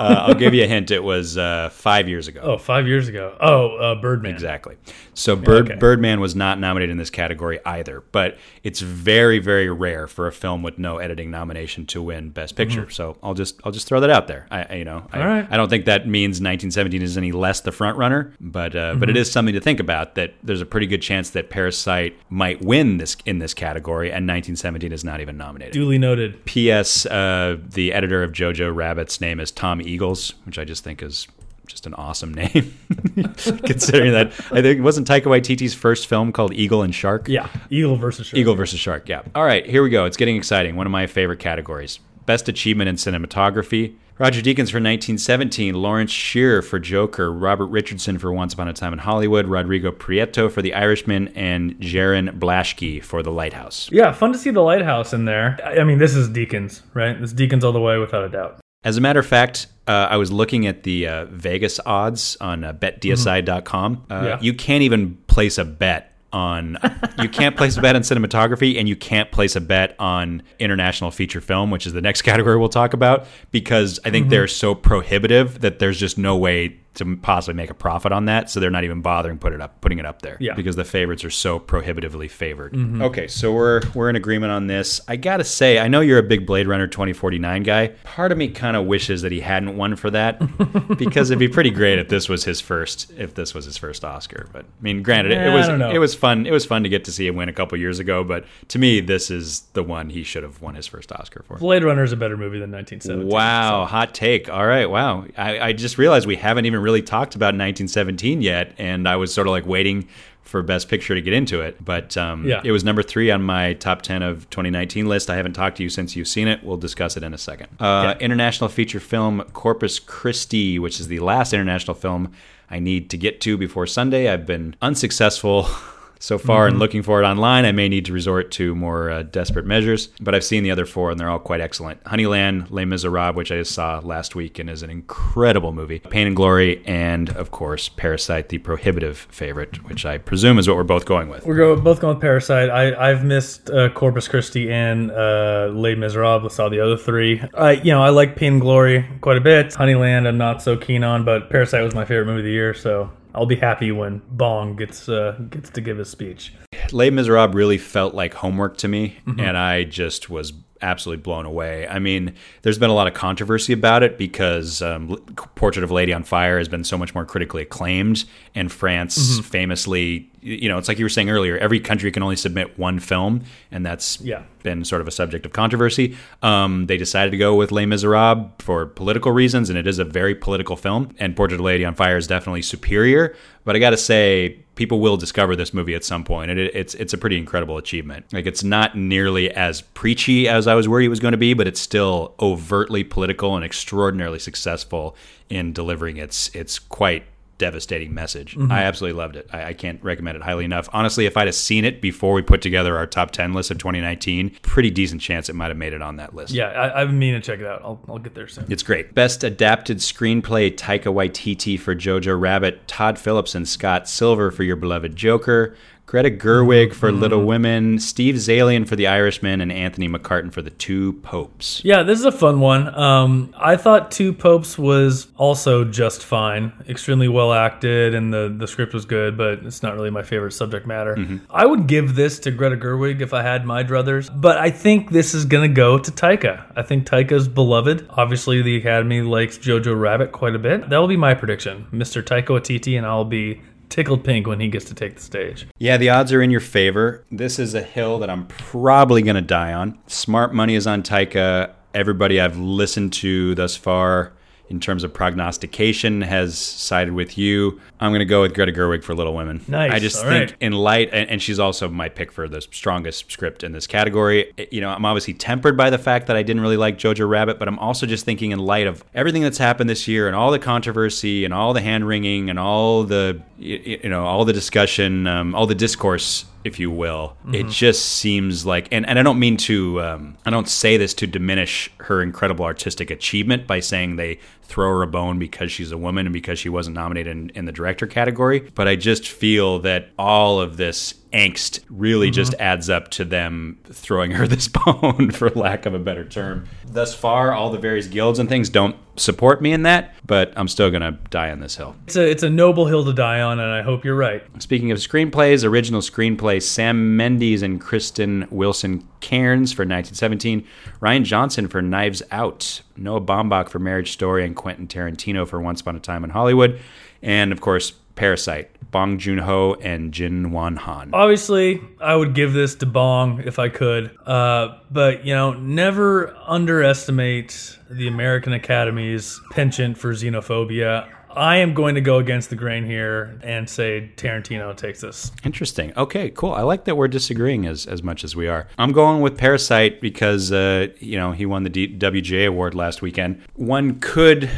uh, I'll give you a hint. It was uh, five years ago. Oh, five years ago. Oh, uh, Birdman. Exactly. So Bird, okay. Birdman was not nominated in this category either. But it's very, very rare for a film with no editing nomination to win Best Picture. Mm-hmm. So I'll just I'll just throw that out there. I you know I, right. I don't think that means 1917 is any less the front runner, but uh, mm-hmm. but it is something to think about. That there's a pretty good chance that Parasite might win this in this category, and 1917 is not even nominated. Duly noted. P.S. Uh, the editor of Jojo Rabbit's name is Tom Eagles, which I just think is just an awesome name. Considering that I think it wasn't Taika Waititi's first film called Eagle and Shark. Yeah, Eagle versus Shark. Eagle versus Shark. Yeah. All right, here we go. It's getting exciting. One of my favorite categories: Best Achievement in Cinematography. Roger Deakins for 1917, Lawrence Sher for Joker, Robert Richardson for Once Upon a Time in Hollywood, Rodrigo Prieto for The Irishman, and Jarin Blaschke for The Lighthouse. Yeah, fun to see the lighthouse in there. I mean, this is Deakins, right? This is Deakins all the way, without a doubt. As a matter of fact, uh, I was looking at the uh, Vegas odds on uh, betdsi.com. Uh, Yeah. You can't even place a bet on you can't place a bet on cinematography and you can't place a bet on international feature film which is the next category we'll talk about because i think Mhm. they're so prohibitive that there's just no way to possibly make a profit on that so they're not even bothering put it up putting it up there Yeah. because the favorites are so prohibitively favored Mhm. okay so we're we're in agreement on this i gotta say i know you're a big blade runner 2049 guy part of me kind of wishes that he hadn't won for that because it'd be pretty great if this was his first if this was his first oscar but i mean granted it, Yeah, it I was it was fun it was fun to get to see him win a couple years ago but to me this is the one he should have won his first oscar for Blade Runner is a better movie than 1917. Wow, hot take. All right, wow. I, I just realized we haven't even really talked about 1917 yet, and I was sort of like waiting for Best Picture to get into it. But um, Yeah. it was number three on my top 10 of 2019 list. I haven't talked to you since you've seen it. We'll discuss it in a second. Uh, International feature film Corpus Christi, which is the last international film I need to get to before Sunday. I've been unsuccessful. So far, and Mhm. looking for it online, I may need to resort to more uh, desperate measures. But I've seen the other four, and they're all quite excellent. Honeyland, Les Miserables, which I just saw last week, and is an incredible movie. Pain and Glory, and of course, Parasite, the prohibitive favorite, which I presume is what we're both going with. We're go, both going with Parasite. I, I've missed uh, Corpus Christi and uh, Les Miserables. Saw the other three. I, you know, I like Pain and Glory quite a bit. Honeyland, I'm not so keen on, but Parasite was my favorite movie of the year. So I'll be happy when Bong gets uh, gets to give his speech. Les Miserables really felt like homework to me, Mhm. and I just was absolutely blown away. I mean, there's been a lot of controversy about it because um, Portrait of a Lady on Fire has been so much more critically acclaimed, and France Mhm. famously, you know, it's like you were saying earlier, every country can only submit one film, and that's Yeah. been sort of a subject of controversy. Um, they decided to go with Les Miserables for political reasons, and it is a very political film. And Portrait of a Lady on Fire is definitely superior. But I got to say, people will discover this movie at some point, and it, it's it's a pretty incredible achievement. Like it's not nearly as preachy as I was worried it was going to be, but it's still overtly political and extraordinarily successful in delivering its its quite devastating message. Mhm. I absolutely loved it. I, I can't recommend it highly enough. Honestly, if I'd have seen it before we put together our top 10 list of 2019, pretty decent chance it might have made it on that list. Yeah, I, been meaning to check it out. I'll, I'll get there soon. It's great. Best adapted screenplay Taika Waititi for Jojo Rabbit, Todd Phillips and Scott Silver for Your Beloved Joker, Greta Gerwig for Little Women, Steve Zaillian for The Irishman, and Anthony McCarten for The Two Popes. Yeah, this is a fun one. Um, I thought Two Popes was also just fine, extremely well acted, and the, the script was good, but it's not really my favorite subject matter. I would give this to Greta Gerwig if I had my druthers, but I think this is going to go to Taika. I think Taika's beloved. Obviously, the Academy likes Jojo Rabbit quite a bit. That will be my prediction. Mr. Taika Waititi, and I'll be tickled pink when he gets to take the stage. Yeah, the odds are in your favor. This is a hill that I'm probably going to die on. Smart money is on Taika. Everybody I've listened to thus far in terms of prognostication has sided with you. I'm going to go with Greta Gerwig for Little Women. Nice. I just All think right. in light, and, and she's also my pick for the strongest script in this category. You know, I'm obviously tempered by the fact that I didn't really like Jojo Rabbit, but I'm also just thinking in light of everything that's happened this year and all the controversy and all the hand wringing and all the you know all the discussion, um, all the discourse if you will. It Mhm. just seems like, and, and I don't mean to, um, I don't say this to diminish her incredible artistic achievement by saying they throw her a bone because she's a woman and because she wasn't nominated in, in the director category. But I just feel that all of this angst really Mhm. just adds up to them throwing her this bone, for lack of a better term. Thus far, all the various guilds and things don't support me in that, but I'm still to die on this hill. It's a, it's a noble hill to die on, and I hope you're right. Speaking of screenplays, original screenplay Sam Mendes and Kristen Wilson Cairns for 1917, Rian Johnson for Knives Out, Noah Baumbach for Marriage Story, and Quentin Tarantino for Once Upon a Time in Hollywood, and of course Parasite, Bong Joon Ho and Jin Wan Han. Obviously, I would give this to Bong if I could. Uh, but, you know, never underestimate the American Academy's penchant for xenophobia. I am going to go against the grain here and say Tarantino takes this. Interesting. Okay, cool. I like that we're disagreeing as, as much as we are. I'm going with Parasite because, uh, you know, he won the D- WGA award last weekend. One could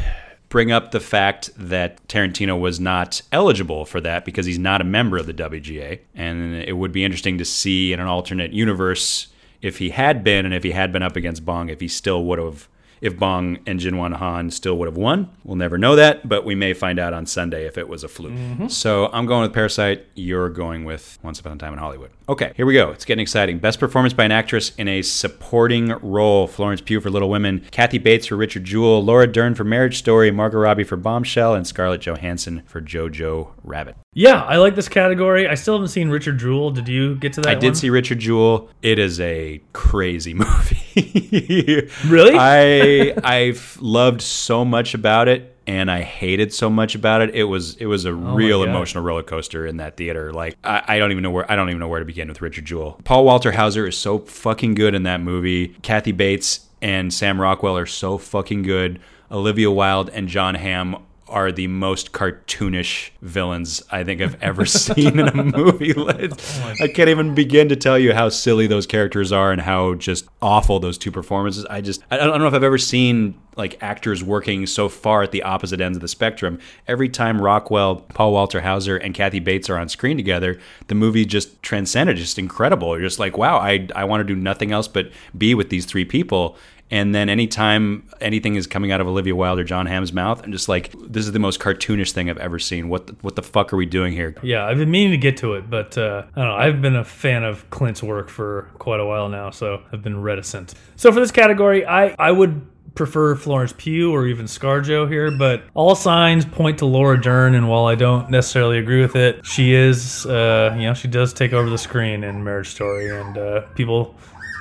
bring up the fact that Tarantino was not eligible for that because he's not a member of the WGA. And it would be interesting to see in an alternate universe if he had been and if he had been up against Bong, if he still would have if Bong and Jinwan Han still would have won. We'll never know that, but we may find out on Sunday if it was a fluke. Mm-hmm. So I'm going with Parasite. You're going with Once Upon a Time in Hollywood. Okay, here we go. It's getting exciting. Best performance by an actress in a supporting role: Florence Pugh for Little Women, Kathy Bates for Richard Jewell, Laura Dern for Marriage Story, Margot Robbie for Bombshell, and Scarlett Johansson for Jojo Rabbit. Yeah, I like this category. I still haven't seen Richard Jewell. Did you get to that? I did see Richard Jewell. It is a crazy movie. really? I I've loved so much about it and I hated so much about it. It was it was a oh real emotional roller coaster in that theater. Like I, I don't even know where I don't even know where to begin with Richard Jewell. Paul Walter Hauser is so fucking good in that movie. Kathy Bates and Sam Rockwell are so fucking good. Olivia Wilde and Jon Hamm are the most cartoonish villains I think I've ever seen in a movie. I can't even begin to tell you how silly those characters are and how just awful those two performances. I just I don't know if I've ever seen like actors working so far at the opposite ends of the spectrum. Every time Rockwell, Paul Walter Hauser, and Kathy Bates are on screen together, the movie just transcended, just incredible. You're just like, wow, I I want to do nothing else but be with these three people. And then anytime anything is coming out of Olivia Wilde or Jon Hamm's mouth, I'm just like, this is the most cartoonish thing I've ever seen. What the, what the fuck are we doing here? Yeah, I've been meaning to get to it, but uh, I don't know. I've been a fan of Clint's work for quite a while now, so I've been reticent. So for this category, I, I would prefer Florence Pugh or even ScarJo here, but all signs point to Laura Dern, and while I don't necessarily agree with it, she is, uh, you know, she does take over the screen in Marriage Story, and uh, people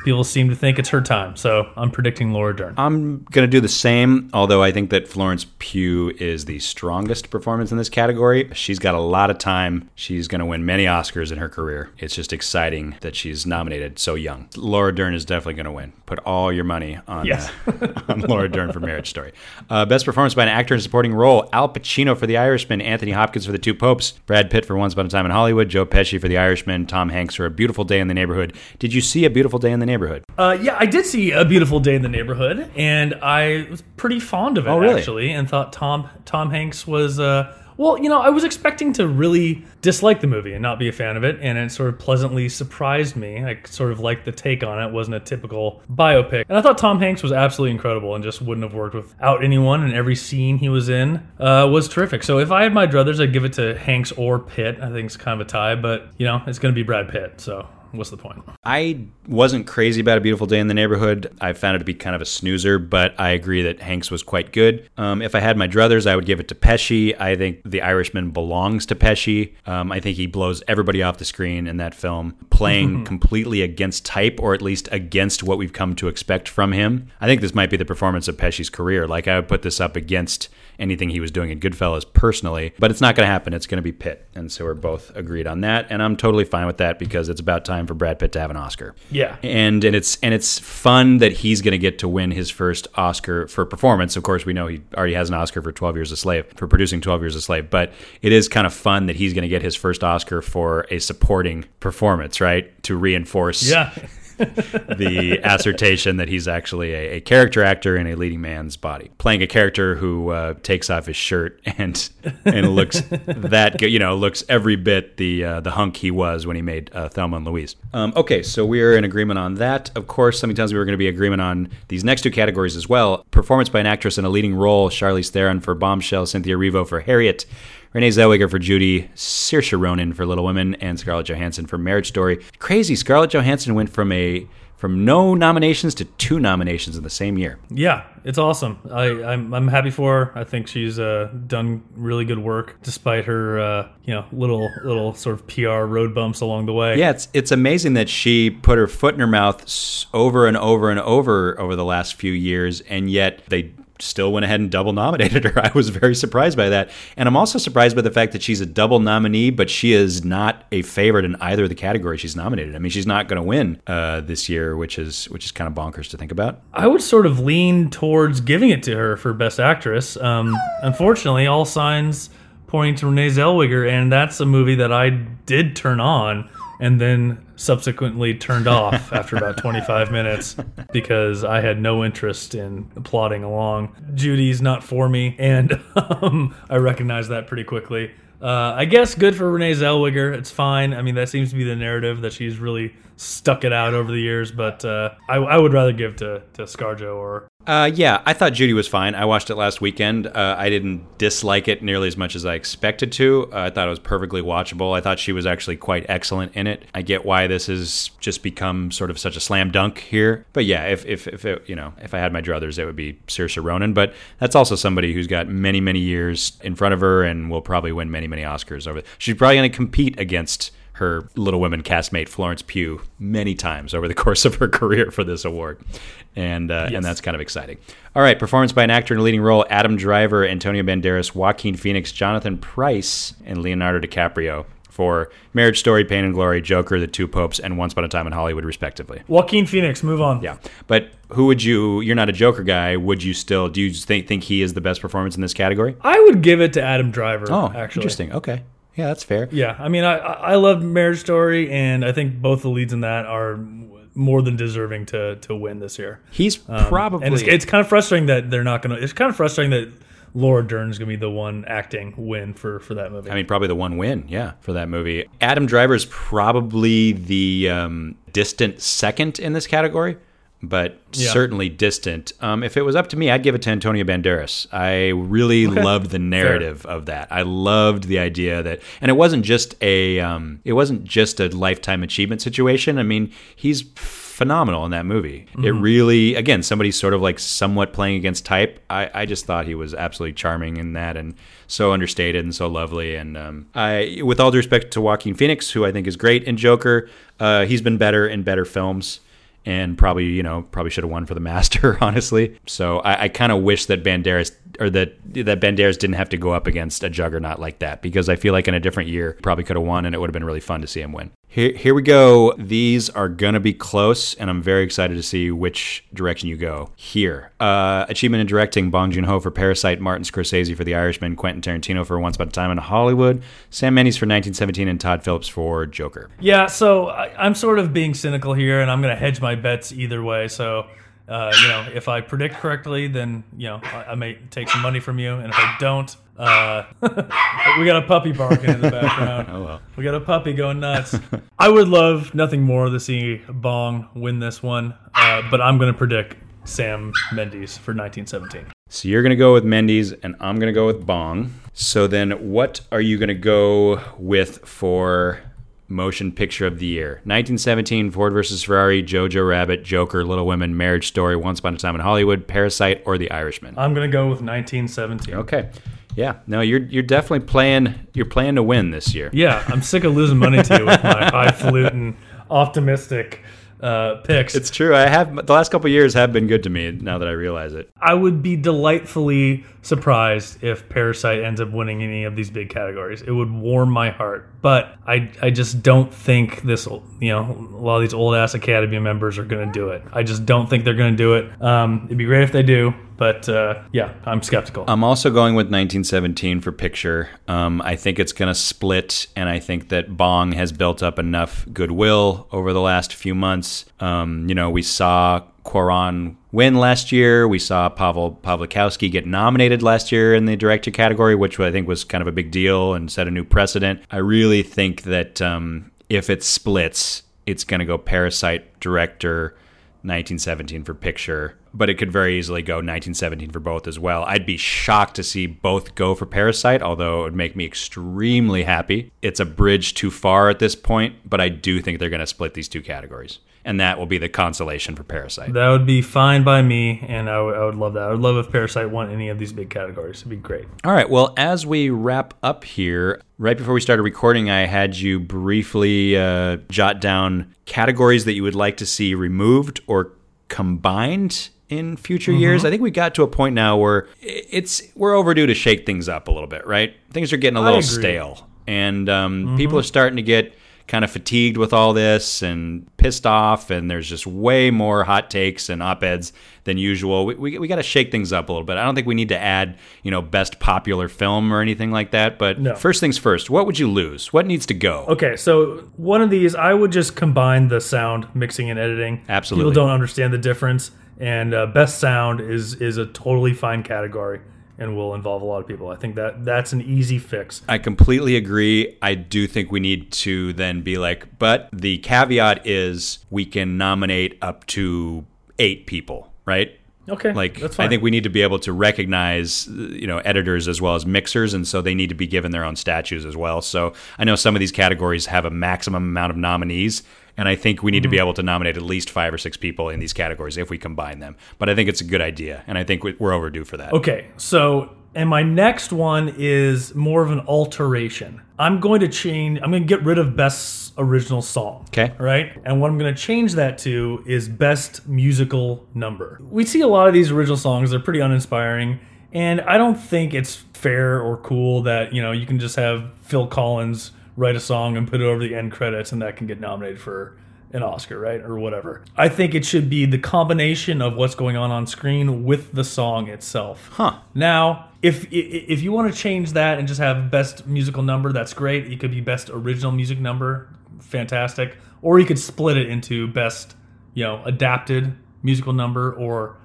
people seem to think it's her time. So I'm predicting Laura Dern. I'm going to do the same, although I think that Florence Pugh is the strongest performance in this category. She's got a lot of time. She's going to win many Oscars in her career. It's just exciting that she's nominated so young. Laura Dern is definitely going to win. Put all your money on, Yes. uh, on Laura Dern for Marriage Story. Uh, best performance by an actor in a supporting role Al Pacino for The Irishman, Anthony Hopkins for The Two Popes, Brad Pitt for Once Upon a Time in Hollywood, Joe Pesci for The Irishman, Tom Hanks for A Beautiful Day in the Neighborhood. Did you see A Beautiful Day in the Neighborhood? Uh, yeah, I did see a beautiful day in the neighborhood, and I was pretty fond of it Oh, really? actually, and thought Tom Tom Hanks was. Uh, well, you know, I was expecting to really dislike the movie and not be a fan of it, and it sort of pleasantly surprised me. I sort of liked the take on it. it wasn't a typical biopic, and I thought Tom Hanks was absolutely incredible and just wouldn't have worked without anyone. And every scene he was in uh, was terrific. So if I had my druthers, I'd give it to Hanks or Pitt. I think it's kind of a tie, but you know, it's going to be Brad Pitt. So what's the point? I wasn't crazy about A Beautiful Day in the Neighborhood. I found it to be kind of a snoozer, but I agree that Hanks was quite good. Um, if I had my druthers, I would give it to Pesci. I think The Irishman belongs to Pesci. Um, I think he blows everybody off the screen in that film, playing completely against type, or at least against what we've come to expect from him. I think this might be the performance of Pesci's career. Like, I would put this up against anything he was doing in Goodfellas personally, but it's not going to happen. It's going to be Pitt. And so we're both agreed on that. And I'm totally fine with that because it's about time for Brad Pitt to have an Oscar Yeah. and and it's and it's fun that he's going to get to win his first Oscar for performance. Of course, we know he already has an Oscar for Twelve Years a Slave for producing Twelve Years a Slave, but it is kind of fun that he's going to get his first Oscar for a supporting performance, right? To reinforce Yeah. the assertion that he's actually a, a character actor in a leading man's body, playing a character who uh, takes off his shirt and and looks that you know, looks every bit the uh, the hunk he was when he made uh, Thelma and Louise. Um, okay, so we are in agreement on that. Of course, tells me we're going to be agreement on these next two categories as well: performance by an actress in a leading role, Charlize Theron for Bombshell, Cynthia Erivo for Harriet. Renee Zellweger for Judy, Saoirse Ronan for Little Women, and Scarlett Johansson for Marriage Story. Crazy, Scarlett Johansson went from a from no nominations to two nominations in the same year. Yeah, it's awesome. I, I'm, I'm happy for her. I think she's uh, done really good work despite her, uh, you know, little little sort of PR road bumps along the way. Yeah, it's it's amazing that she put her foot in her mouth over and over and over over the last few years, and yet they still went ahead and double nominated her. I was very surprised by that. And I'm also surprised by the fact that she's a double nominee, but she is not a favorite in either of the categories she's nominated. I mean, she's not going to win uh, this year, which is which is kind of bonkers to think about. I would sort of lean towards giving it to her for Best Actress. Um, unfortunately, all signs pointing to Renee Zellweger, and that's a movie that I did turn on and then subsequently turned off after about 25 minutes because I had no interest in plodding along. Judy's not for me, and um, I recognized that pretty quickly. Uh, I guess good for Renee Zellweger. It's fine. I mean, that seems to be the narrative that she's really stuck it out over the years. But uh, I, I, would rather give to to ScarJo or uh, yeah, I thought Judy was fine. I watched it last weekend. Uh, I didn't dislike it nearly as much as I expected to. Uh, I thought it was perfectly watchable. I thought she was actually quite excellent in it. I get why this has just become sort of such a slam dunk here. But yeah, if if, if it, you know if I had my druthers, it would be Saoirse Ronan. But that's also somebody who's got many many years in front of her and will probably win many many Oscars over. She's probably going to compete against her Little Women castmate Florence Pugh many times over the course of her career for this award, and uh, yes. and that's kind of exciting. All right, performance by an actor in a leading role: Adam Driver, Antonio Banderas, Joaquin Phoenix, Jonathan Pryce, and Leonardo DiCaprio for Marriage Story, Pain and Glory, Joker, The Two Popes, and Once Upon a Time in Hollywood, respectively. Joaquin Phoenix, move on. Yeah, but who would you? You're not a Joker guy. Would you still? Do you think think he is the best performance in this category? I would give it to Adam Driver. Oh, actually, interesting. Okay. Yeah, that's fair. Yeah, I mean, I I love Marriage Story, and I think both the leads in that are more than deserving to to win this year. He's um, probably, and it's, it's, kind of frustrating that they're not going to. It's kind of frustrating that Laura Dern's going to be the one acting win for for that movie. I mean, probably the one win, yeah, for that movie. Adam Driver is probably the um, distant second in this category but yeah. certainly distant. Um, if it was up to me, I'd give it to Antonio Banderas. I really okay. loved the narrative Fair. of that. I loved the idea that, and it wasn't just a, um, it wasn't just a lifetime achievement situation. I mean, he's phenomenal in that movie. Mm-hmm. It really, again, somebody sort of like somewhat playing against type. I, I just thought he was absolutely charming in that and so understated and so lovely. And um, I, with all due respect to Joaquin Phoenix, who I think is great in Joker, uh, he's been better in better films and probably you know probably should have won for the master honestly. So i, I kind of wish that banderas or that that banderas didn't have to go up against a juggernaut like that because i feel like in a different year probably could have won and it would have been really fun to see him win here, here we go. These are going to be close, and I'm very excited to see which direction you go here. Uh, achievement in directing Bong Joon Ho for Parasite, Martin Scorsese for The Irishman, Quentin Tarantino for Once Upon a Time in Hollywood, Sam Mendes for 1917, and Todd Phillips for Joker. Yeah, so I, am sort of being cynical here, and I'm going to hedge my bets either way. So. Uh, you know, if I predict correctly, then you know I, I may take some money from you, and if I don't, uh, we got a puppy barking in the background. oh well. We got a puppy going nuts. I would love nothing more to see Bong win this one, uh, but I'm going to predict Sam Mendes for 1917. So you're going to go with Mendes, and I'm going to go with Bong. So then, what are you going to go with for motion picture of the year? 1917, Ford versus Ferrari, Jojo Rabbit, Joker, Little Women, Marriage Story, Once Upon a Time in Hollywood, Parasite, or The Irishman? I'm going to go with 1917. Okay. Yeah, no, you're you're definitely playing. You're playing to win this year. Yeah, I'm sick of losing money to you with my highfalutin, optimistic uh, picks. It's true. I have the last couple years have been good to me. Now that I realize it, I would be delightfully surprised if Parasite ends up winning any of these big categories. It would warm my heart. But I I just don't think this. You know, a lot of these old ass Academy members are going to do it. I just don't think they're going to do it. Um, it'd be great if they do. But uh, yeah, I'm skeptical. I'm also going with 1917 for picture. Um, I think it's going to split, and I think that Bong has built up enough goodwill over the last few months. Um, you know, we saw Cuarón win last year. We saw Paweł Pawlikowski get nominated last year in the director category, which I think was kind of a big deal and set a new precedent. I really think that um, if it splits, it's going to go Parasite director, 1917 for picture, but it could very easily go 1917 for both as well. I'd be shocked to see both go for Parasite, although it would make me extremely happy. It's a bridge too far at this point, but I do think they're going to split these two categories. And that will be the consolation for Parasite. That would be fine by me, and I, w- I would love that. I would love if Parasite won any of these big categories. It'd be great. All right. Well, as we wrap up here, right before we started recording, I had you briefly uh, jot down categories that you would like to see removed or combined in future years. I think we got to a point now where it's we're overdue to shake things up a little bit, right? Things are getting a little stale, and um, people are starting to get kind of fatigued with all this and pissed off, and there's just way more hot takes and op eds than usual. We, we, we got to shake things up a little bit. I don't think we need to add, you know, best popular film or anything like that. But No. first things first, what would you lose? What needs to go? Okay, so one of these, I would just combine the sound mixing and editing. Absolutely. people don't understand the difference, and uh, best sound is is a totally fine category and will involve a lot of people. I think that that's an easy fix. I completely agree. I do think we need to then be like, but the caveat is we can nominate up to eight people, right? Okay, Like, that's I think we need to be able to recognize, you know, editors as well as mixers, and so they need to be given their own statues as well. So I know some of these categories have a maximum amount of nominees, and I think we need to be mm-hmm. able to nominate at least five or six people in these categories if we combine them. But I think it's a good idea, and I think we- we're overdue for that. Okay, so and my next one is more of an alteration. I'm going to change. I'm going to get rid of best original song. Okay. Right? And what I'm going to change that to is best musical number. We see a lot of these original songs. They're pretty uninspiring, and I don't think it's fair or cool that you know you can just have Phil Collins write a song and put it over the end credits, and that can get nominated for an Oscar, right? Or whatever. I think it should be the combination of what's going on on screen with the song itself. Huh. Now, if if you want to change that and just have best musical number, that's great. It could be best original music number, fantastic. Or you could split it into best, you know, adapted musical number or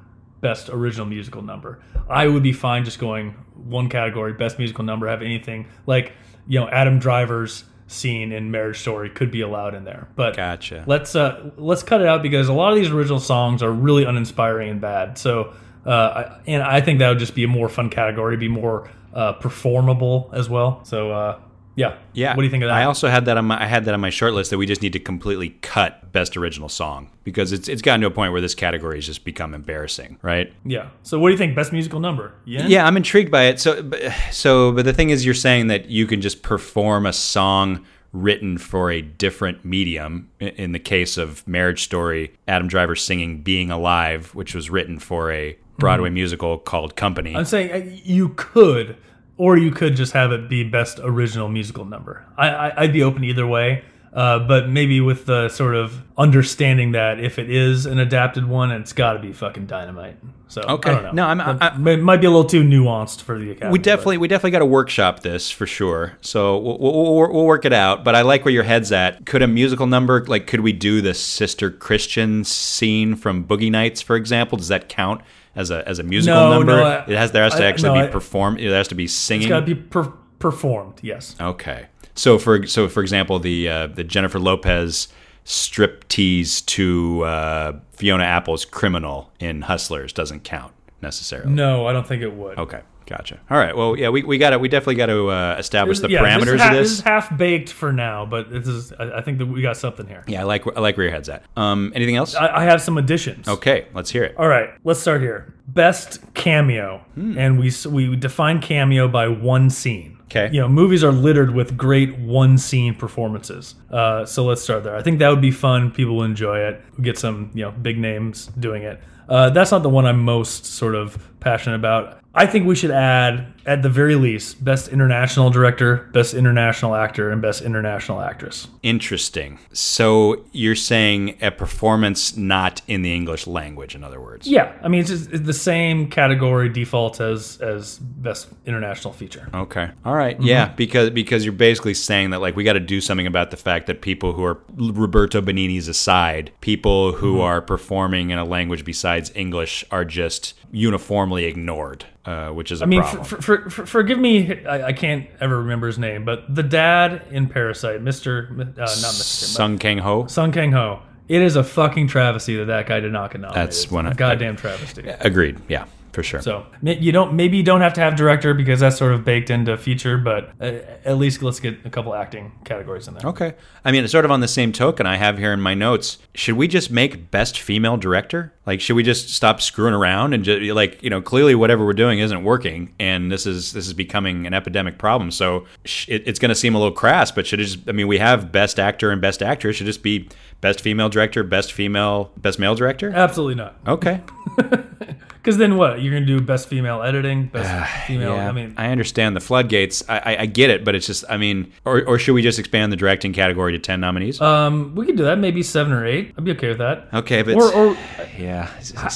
best original musical number. I would be fine just going one category, best musical number, have anything like, you know, Adam Driver's scene in Marriage Story could be allowed in there. But Gotcha. let's uh let's cut it out because a lot of these original songs are really uninspiring and bad. So uh I, and I think that would just be a more fun category, be more uh performable as well. So uh yeah. Yeah. What do you think of that? I also had that on my I had that on my short list that we just need to completely cut best original song because it's it's gotten to a point where this category has just become embarrassing, right? yeah. So what do you think best musical number? Yeah. Yeah, I'm intrigued by it. So but- so but the thing is you're saying that you can just perform a song written for a different medium in the case of Marriage Story, Adam Driver singing Being Alive, which was written for a Broadway musical called Company. I'm saying uh, you could or you could just have it be best original musical number. I, I I'd be open either way. Uh, but maybe with the sort of understanding that if it is an adapted one, it's got to be fucking dynamite. So Okay. I don't know. No, I'm- I- may- might be a little too nuanced for the academy. We but- definitely, we definitely got to workshop this for sure. So we'll, we'll, we'll work it out. But I like where your head's at. Could a musical number, like, could we do the Sister Christian scene from Boogie Nights, for example? Does that count as a as a musical No, number? no, I- it has there has to I- actually no, be performed. It has to be singing. It's got to be per- performed. Yes. Okay. So for so for example, the uh, the Jennifer Lopez strip tease to uh, Fiona Apple's "Criminal" in Hustlers doesn't count necessarily. No, I don't think it would. Okay. Gotcha. All right. Well, yeah, we, we got to we definitely got to uh, establish the yeah, parameters this ha- of this this. is half baked for now, but this is. I, I think that we got something here. yeah, I like I like where your head's at. Um, anything else? I, I have some additions. okay, let's hear it. All right, let's start here. Best cameo, Hmm. and we we define cameo by one scene. Okay. You know, movies are littered with great one scene performances. Uh, so let's start there. I think that would be fun. People will enjoy it. We get some you know big names doing it. Uh, that's not the one I'm most sort of passionate about. I think we should add, at the very least, best international director, best international actor, and best international actress. Interesting. So you're saying a performance not in the English language, in other words. Yeah, I mean it's, just, it's the same category default as as best international feature. Okay. All right. Mm-hmm. Yeah, because because you're basically saying that like we got to do something about the fact that people who are Roberto Benigni's aside, people who Mm-hmm. are performing in a language besides English are just uniformly ignored, uh, which is a I mean, problem. for, for, for, forgive me, I, I can't ever remember his name, but the dad in Parasite, Mr. Uh, not Mr. Song Kang Ho. Song Kang Ho. It is a fucking travesty that that guy did not get nominated. That's one a I- goddamn travesty. Agreed. Yeah, for sure. So you don't maybe you don't have to have director because that's sort of baked into feature, but uh, at least let's get a couple acting categories in there. Okay. I mean, it's sort of on the same token I have here in my notes. Should we just make best female director? Like, should we just stop screwing around and just like you know clearly whatever we're doing isn't working, and this is this is becoming an epidemic problem. So sh- it, it's going to seem a little crass, but should it just? I mean, we have best actor and best actress. Should it just be best female director, best female, best male director? Absolutely not. Okay. Because then what? You're gonna do best female editing, best female. Yeah, I mean, I understand the floodgates. I, I, I get it, but it's just, I mean, or, or should we just expand the directing category to ten nominees? um, we could do that. Maybe seven or eight. I'd be okay with that. okay, but Or, or yeah,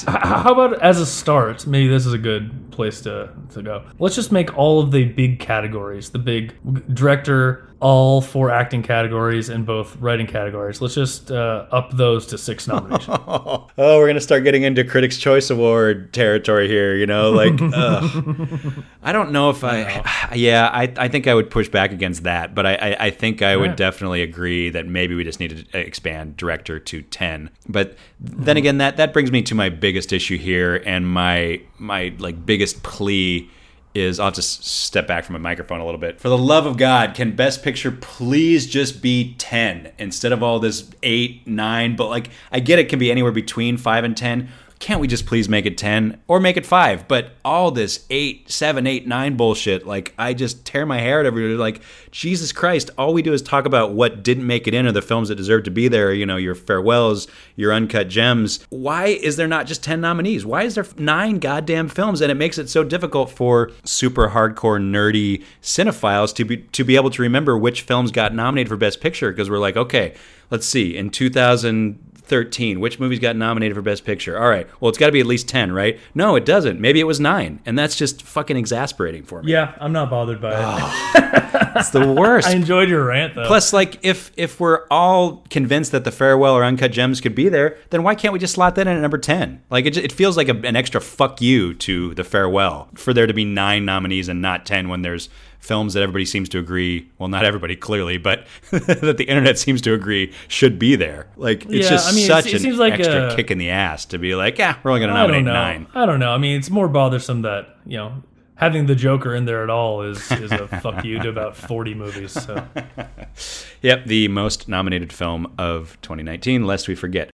how about as a start? Maybe this is a good place to to go. Let's just make all of the big categories, the big director, all four acting categories and both writing categories. Let's just uh, up those to six nominations. oh, we're gonna start getting into Critics' Choice Award territory here. You know, like. I don't know if I, yeah, I, I think I would push back against that, but I, I, I think I would Right. definitely agree that maybe we just need to expand director to ten. But then again, that that brings me to my biggest issue here, and my my like biggest plea is I'll just step back from my microphone a little bit. For the love of God, can Best Picture please just be 10 instead of all this 8, 9? But like, I get it can be anywhere between 5 and 10. Can't we just please make it 10 or make it 5? But all this 8, 7, 8, 9 bullshit, like, I just tear my hair out every day. Like, Jesus Christ, all we do is talk about what didn't make it in or the films that deserve to be there, you know, your farewells, your uncut gems. Why is there not just 10 nominees? Why is there nine goddamn films? And it makes it so difficult for super hardcore nerdy cinephiles to be to be able to remember which films got nominated for best picture because we're like, okay, let's see. In 2013, which movies got nominated for best picture? All right. Well, it's got to be at least 10, right? No, it doesn't. Maybe it was 9. And that's just fucking exasperating for me. yeah, I'm not bothered by it. It's the worst. I enjoyed your rant though. Plus, like, if if we're all convinced that the farewell or uncut gems could be there, then why can't we just slot that in at number ten? Like, it, ju- it feels like a, an extra fuck you to the farewell for there to be nine nominees and not ten when there's films that everybody seems to agree. Well, not everybody clearly, but that the internet seems to agree should be there. Like, it's Yeah, just I mean, such it- it an like extra a- kick in the ass to be like, yeah, we're only going to nominate nine. I don't know. I mean, it's more bothersome that you know having the Joker in there at all is is a fuck you to about 40 movies. So Yep, the most nominated film of 2019, lest we forget.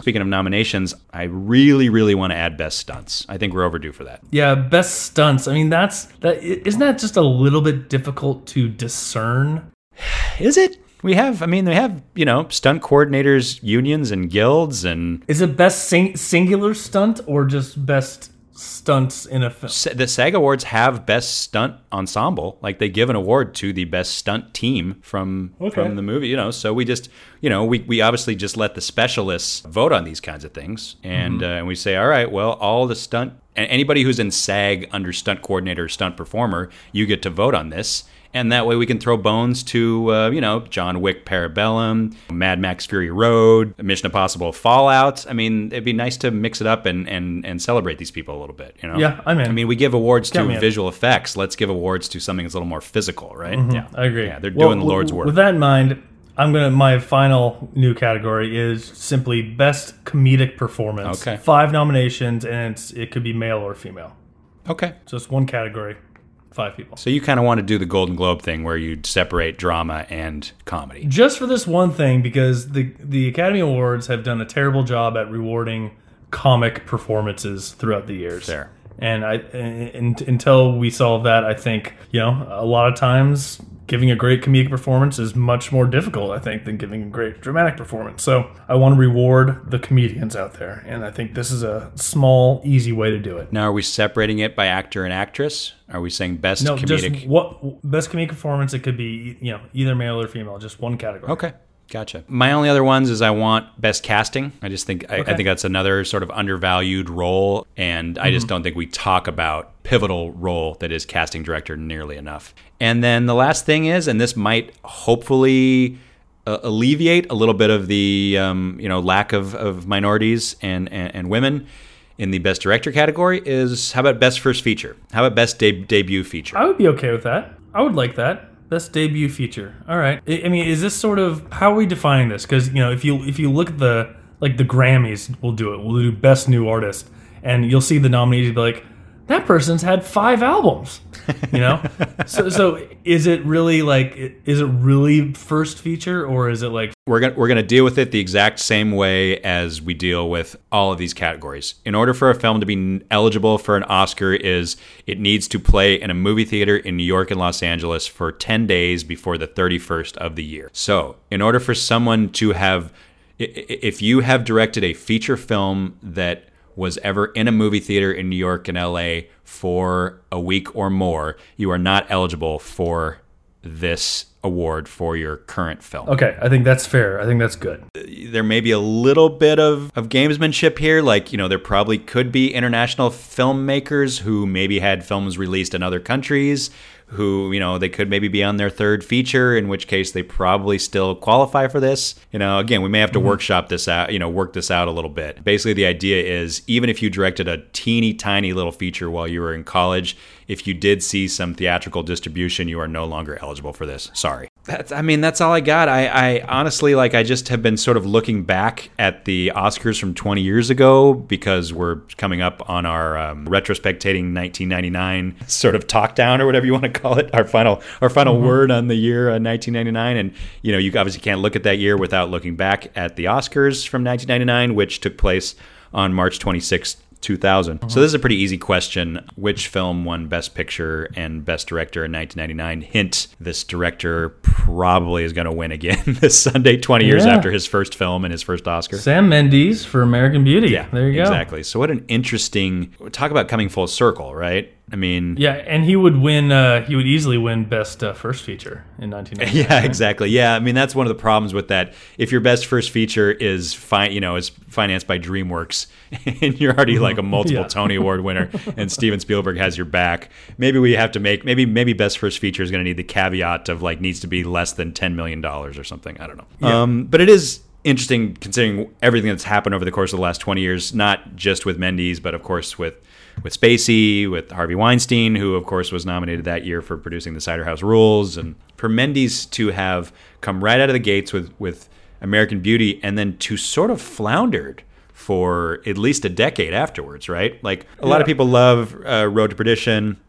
Speaking of nominations, I really, really want to add Best Stunts. I think we're overdue for that. yeah, best stunts. I mean, that's that. Isn't that just a little bit difficult to discern? Is it? We have, I mean, they have, you know, stunt coordinators, unions, and guilds, and Is it best sing- singular stunt or just best stunts in a film? The SAG Awards have Best Stunt Ensemble. Like they give an award to the best stunt team from Okay. from the movie. You know, so we just, you know, we, we obviously just let the specialists vote on these kinds of things, and uh, and we say, all right, well, all the stunt and anybody who's in SAG under stunt coordinator, or stunt performer, you get to vote on this. And that way we can throw bones to, uh, you know, John Wick Parabellum, Mad Max Fury Road, Mission Impossible Fallout. I mean, it'd be nice to mix it up and, and, and celebrate these people a little bit, you know? Yeah, I'm in. I mean, we give awards to in. visual effects. Let's give awards to something that's a little more physical, right? Yeah, I agree. Yeah, they're Well, doing the Lord's work. With that in mind, I'm gonna. My final new category is simply best comedic performance. Okay. Five nominations, and it's, it could be male or female. okay. Just one category, five people. So you kind of want to do the Golden Globe thing where you separate drama and comedy. Just for this one thing, because the the Academy Awards have done a terrible job at rewarding comic performances throughout the years. Fair. And I and, until we solve that, I think you know a lot of times giving a great comedic performance is much more difficult, I think, than giving a great dramatic performance. So I want to reward the comedians out there, and I think this is a small, easy way to do it. Now, are we separating it by actor and actress? Are we saying best No, comedic? just what best comedic performance. It could be you know either male or female, just one category. Okay. Gotcha. My only other ones is I want best casting. I just think I, I think that's another sort of undervalued role, and I Mm-hmm. just don't think we talk about pivotal role that is casting director nearly enough. And then the last thing is, and this might hopefully uh, alleviate a little bit of the um, you know lack of, of minorities and, and and women in the best director category is how about best first feature? How about best de- debut feature? I would be okay with that. I would like that. Best debut feature. All right. I, I mean, is this sort of how are we defining this? Because you know, if you if you look at the like the Grammys, we'll do it. We'll do best new artist, and you'll see the nominees. Be like, that person's had five albums. You know, so so is it really like is it really first feature or is it like we're gonna we're gonna deal with it the exact same way as we deal with all of these categories. In order for a film to be eligible for an Oscar, is it needs to play in a movie theater in New York and Los Angeles for ten days before the thirty first of the year. So, in order for someone to have, if you have directed a feature film that was ever in a movie theater in New York and LA for a week or more, you are not eligible for this award for your current film. Okay, I think that's fair. I think that's good. There may be a little bit of, of gamesmanship here. Like, you know, there probably could be international filmmakers who maybe had films released in other countries who, you know, they could maybe be on their third feature, in which case they probably still qualify for this. You know, again, we may have to mm-hmm. workshop this out, you know, work this out a little bit. Basically, the idea is even if you directed a teeny tiny little feature while you were in college, if you did see some theatrical distribution, you are no longer eligible for this. Sorry. That's, I mean, that's all I got. I, I honestly, like, I just have been sort of looking back at the Oscars from 20 years ago because we're coming up on our um, retrospectating 1999 sort of talk down or whatever you want to call it. Our final, our final mm-hmm. word on the year uh, 1999. And, you know, you obviously can't look at that year without looking back at the Oscars from 1999, which took place on March 26th, 2000. Uh-huh. So this is a pretty easy question. Which film won Best Picture and Best Director in 1999? Hint: This director probably is going to win again this Sunday, 20 years yeah. after his first film and his first Oscar. Sam Mendes for American Beauty. Yeah, there you go. Exactly. So what an interesting talk about coming full circle, right? I mean, yeah, and he would win. Uh, he would easily win best uh, first feature in 1990. Yeah, right? exactly. Yeah, I mean that's one of the problems with that. If your best first feature is fine, you know, is financed by DreamWorks, and you're already like a multiple yeah. Tony Award winner, and Steven Spielberg has your back, maybe we have to make maybe maybe best first feature is going to need the caveat of like needs to be less than 10 million dollars or something. I don't know. Yeah. Um, but it is interesting considering everything that's happened over the course of the last 20 years, not just with Mendes, but of course with with Spacey, with Harvey Weinstein, who of course was nominated that year for producing the Cider House Rules, and for Mendes to have come right out of the gates with with American Beauty, and then to sort of floundered for at least a decade afterwards, right? Like a yeah. lot of people love uh, Road to Perdition.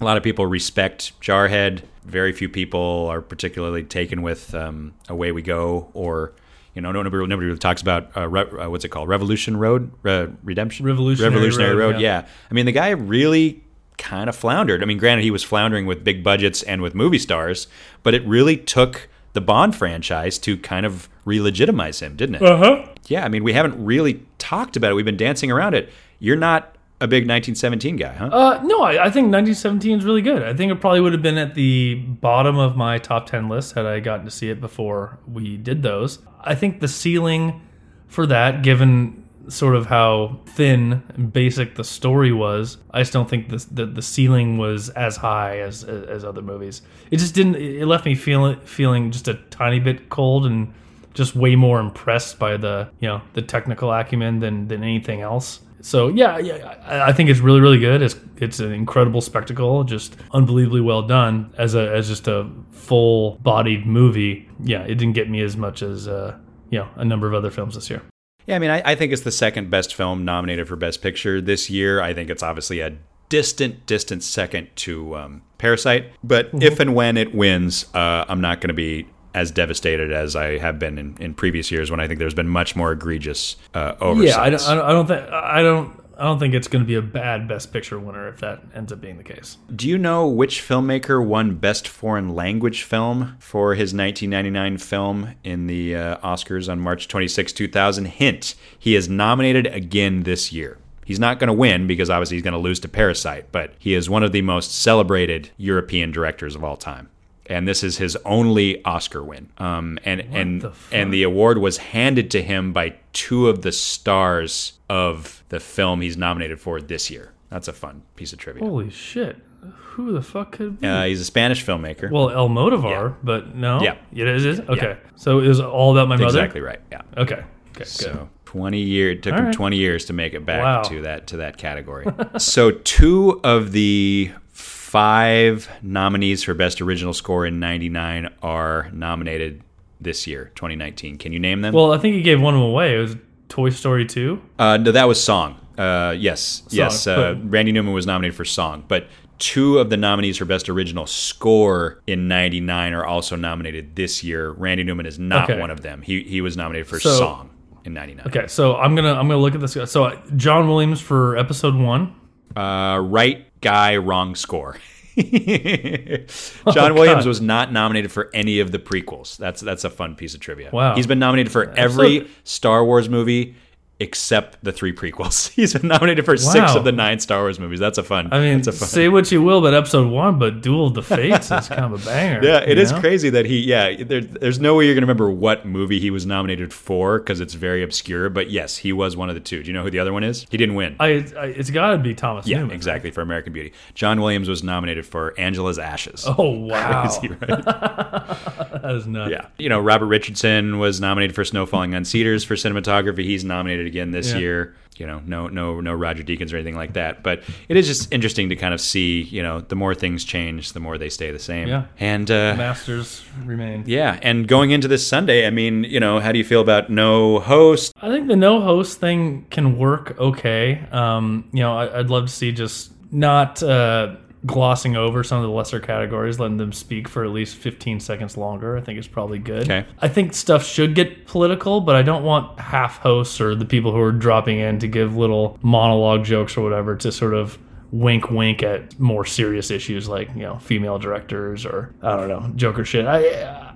A lot of people respect Jarhead. Very few people are particularly taken with um, Away We Go or you know, nobody, nobody really talks about uh, re, uh, what's it called, Revolution Road, uh, Redemption, Revolutionary, Revolutionary Road. Road yeah. yeah. I mean, the guy really kind of floundered. I mean, granted, he was floundering with big budgets and with movie stars, but it really took the Bond franchise to kind of re-legitimize him, didn't it? Uh huh. Yeah, I mean, we haven't really talked about it. We've been dancing around it. You're not a big 1917 guy, huh? Uh, no, I, I, think 1917 is really good. I think it probably would have been at the bottom of my top 10 list had I gotten to see it before we did those. I think the ceiling for that, given sort of how thin and basic the story was, I just don't think the the, the ceiling was as high as, as other movies. It just didn't. It left me feeling feeling just a tiny bit cold and just way more impressed by the you know the technical acumen than than anything else. So yeah, yeah, I think it's really, really good. It's it's an incredible spectacle, just unbelievably well done as a as just a full bodied movie. Yeah, it didn't get me as much as uh, you know a number of other films this year. Yeah, I mean, I, I think it's the second best film nominated for Best Picture this year. I think it's obviously a distant, distant second to um, Parasite. But mm-hmm. if and when it wins, uh, I'm not going to be as devastated as I have been in, in previous years when I think there's been much more egregious uh, oversights. Yeah, I don't, I don't think I don't I don't think it's going to be a bad Best Picture winner if that ends up being the case. Do you know which filmmaker won Best Foreign Language Film for his 1999 film in the uh, Oscars on March 26, 2000? Hint: He is nominated again this year. He's not going to win because obviously he's going to lose to Parasite, but he is one of the most celebrated European directors of all time and this is his only Oscar win. Um, and what and the and the award was handed to him by two of the stars of the film he's nominated for this year. That's a fun piece of trivia. Holy shit! Who the fuck could be? Uh, he's a Spanish filmmaker. Well, Almodovar, yeah. but no. Yeah, it is. It? Okay, yeah. so it was all about my mother. Exactly right. Yeah. Okay. Okay. So. Good. 20 years took all him right. 20 years to make it back wow. to that to that category. so two of the five nominees for Best Original Score in 99 are nominated this year, 2019. Can you name them? Well, I think you gave one of them away. It was Toy Story 2? Uh, no, that was Song. Uh, yes, song. yes. Uh, Randy Newman was nominated for Song, but two of the nominees for Best Original Score in '99 are also nominated this year. Randy Newman is not Okay. one of them. He he was nominated for So- Song in '99. Okay, so I'm gonna I'm gonna look at this. So uh, John Williams for episode one. Uh, right guy, wrong score. John Oh, Williams God. was not nominated for any of the prequels. That's that's a fun piece of trivia. Wow. He's been nominated for every Star Wars movie except the three prequels. He's been nominated for six of the nine Star Wars movies. That's a fun. I mean, fun. say what you will about episode one, but Duel of the Fates is kind of a banger. Yeah, it is know? crazy that he. Yeah, there, there's no way you're gonna remember what movie he was nominated for because it's very obscure. But yes, he was one of the two. Do you know who the other one is? He didn't win. I, I it's got to be Thomas yeah, Newman. exactly for American Beauty. John Williams was nominated for Angela's Ashes. Oh wow, Crazy, right? that is nuts. Yeah. You know, Robert Richardson was nominated for Snow Falling on Cedars for cinematography. He's nominated again this Yeah. year. You know, no no no Roger Deakins or anything like that. But it is just interesting to kind of see, you know, the more things change, the more they stay the same. Yeah. And uh Masters remain. yeah, and going into this Sunday, I mean, you know, how do you feel about no host? I think the no host thing can work okay. Um, you know, I, I'd love to see just not uh, glossing over some of the lesser categories, letting them speak for at least 15 seconds longer. I think is probably good. Okay. I think stuff should get political, but I don't want half hosts or the people who are dropping in to give little monologue jokes or whatever to sort of wink wink at more serious issues like you know female directors or I don't know Joker shit. I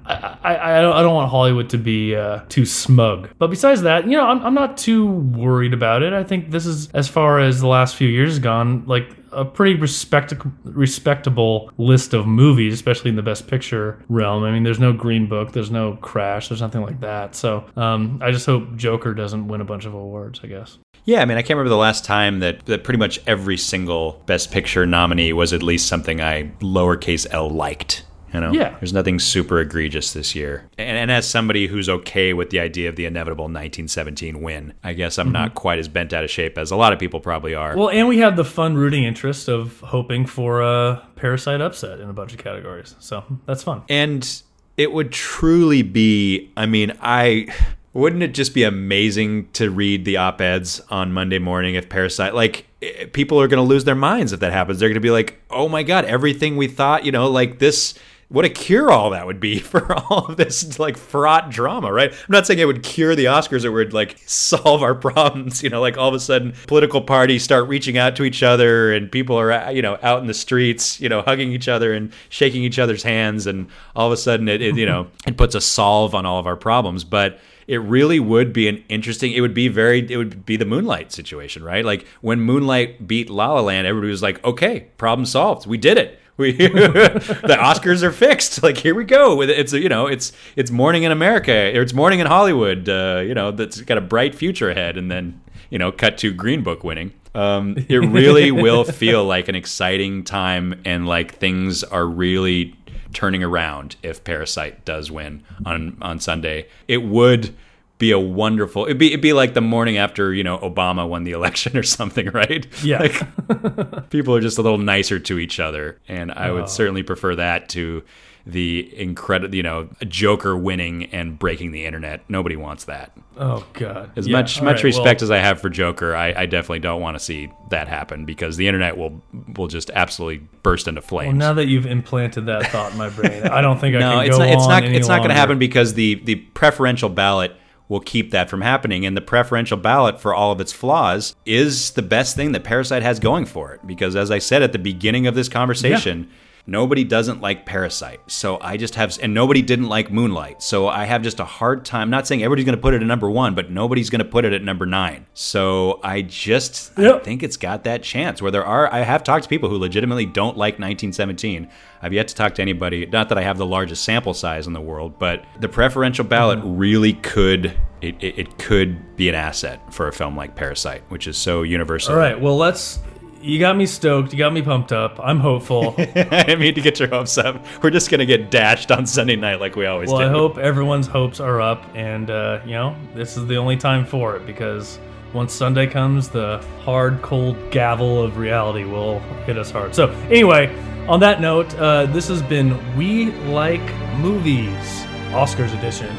I, I, I don't I don't want Hollywood to be uh, too smug. But besides that, you know, I'm, I'm not too worried about it. I think this is as far as the last few years gone, like a pretty respect respectable list of movies, especially in the Best Picture realm. I mean, there's no Green Book, there's no Crash, there's nothing like that. So um, I just hope Joker doesn't win a bunch of awards. I guess. Yeah, I mean, I can't remember the last time that, that pretty much every single Best Picture nominee was at least something I lowercase l liked. You know, Yeah. There's nothing super egregious this year. And, and as somebody who's okay with the idea of the inevitable 1917 win, I guess I'm not quite as bent out of shape as a lot of people probably are. Well, and we have the fun rooting interest of hoping for a Parasite upset in a bunch of categories. So that's fun. And it would truly be, I mean, I wouldn't it just be amazing to read the op-eds on Monday morning if Parasite like eh, people are going to lose their minds if that happens. They're going to be like, "Oh my god, everything we thought, you know, like this what a cure all that would be for all of this like fraught drama, right? I'm not saying it would cure the Oscars or would like solve our problems, you know, like all of a sudden political parties start reaching out to each other and people are uh, you know out in the streets, you know, hugging each other and shaking each other's hands and all of a sudden it, it you know, it puts a solve on all of our problems, but it really would be an interesting it would be very it would be the moonlight situation right? Like when moonlight beat la la land everybody was like okay problem solved. We did it we the oscars are fixed. Like here we go. It's you know it's it's morning in america. Or it's morning in hollywood. Uh, you know that's got a bright future ahead and then you know cut to green book winning. Um, it really will feel like an exciting time and like things are really turning around if Parasite does win on on Sunday. It would be a wonderful. It'd be it'd be like the morning after you know Obama won the election or something, right? Yeah. Like, people are just a little nicer to each other, and I would oh. certainly prefer that to the incredible, you know, Joker winning and breaking the internet. Nobody wants that. Oh God. As Yeah, much all much right, respect well- as I have for Joker, I, I definitely don't want to see that happen because the internet will will just absolutely burst into flames. Well, now that you've implanted that thought in my brain, I don't think I no, can it's go not. It's on not. any It's not going to happen because the the preferential ballot will keep that from happening, and the preferential ballot, for all of its flaws, is the best thing that Parasite has going for it. Because as I said at the beginning of this conversation. Nobody doesn't like Parasite. So I just have, and nobody didn't like Moonlight. So I have just a hard time, not saying everybody's going to put it at number one, but nobody's going to put it at number nine. So I just, I think it's got that chance where there are, I have talked to people who legitimately don't like 1917. I've yet to talk to anybody, not that I have the largest sample size in the world, but the preferential ballot mm-hmm. really could, it, it, it could be an asset for a film like Parasite, which is so universal. All right. Well, let's. You got me stoked. You got me pumped up. I'm hopeful. I didn't mean to get your hopes up. We're just going to get dashed on Sunday night like we always well, do. I hope everyone's hopes are up, and uh, you know, this is the only time for it because once Sunday comes, the hard, cold gavel of reality will hit us hard. So, anyway, on that note, uh, this has been We Like Movies, Oscars edition.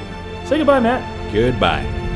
Say goodbye, Matt. Goodbye.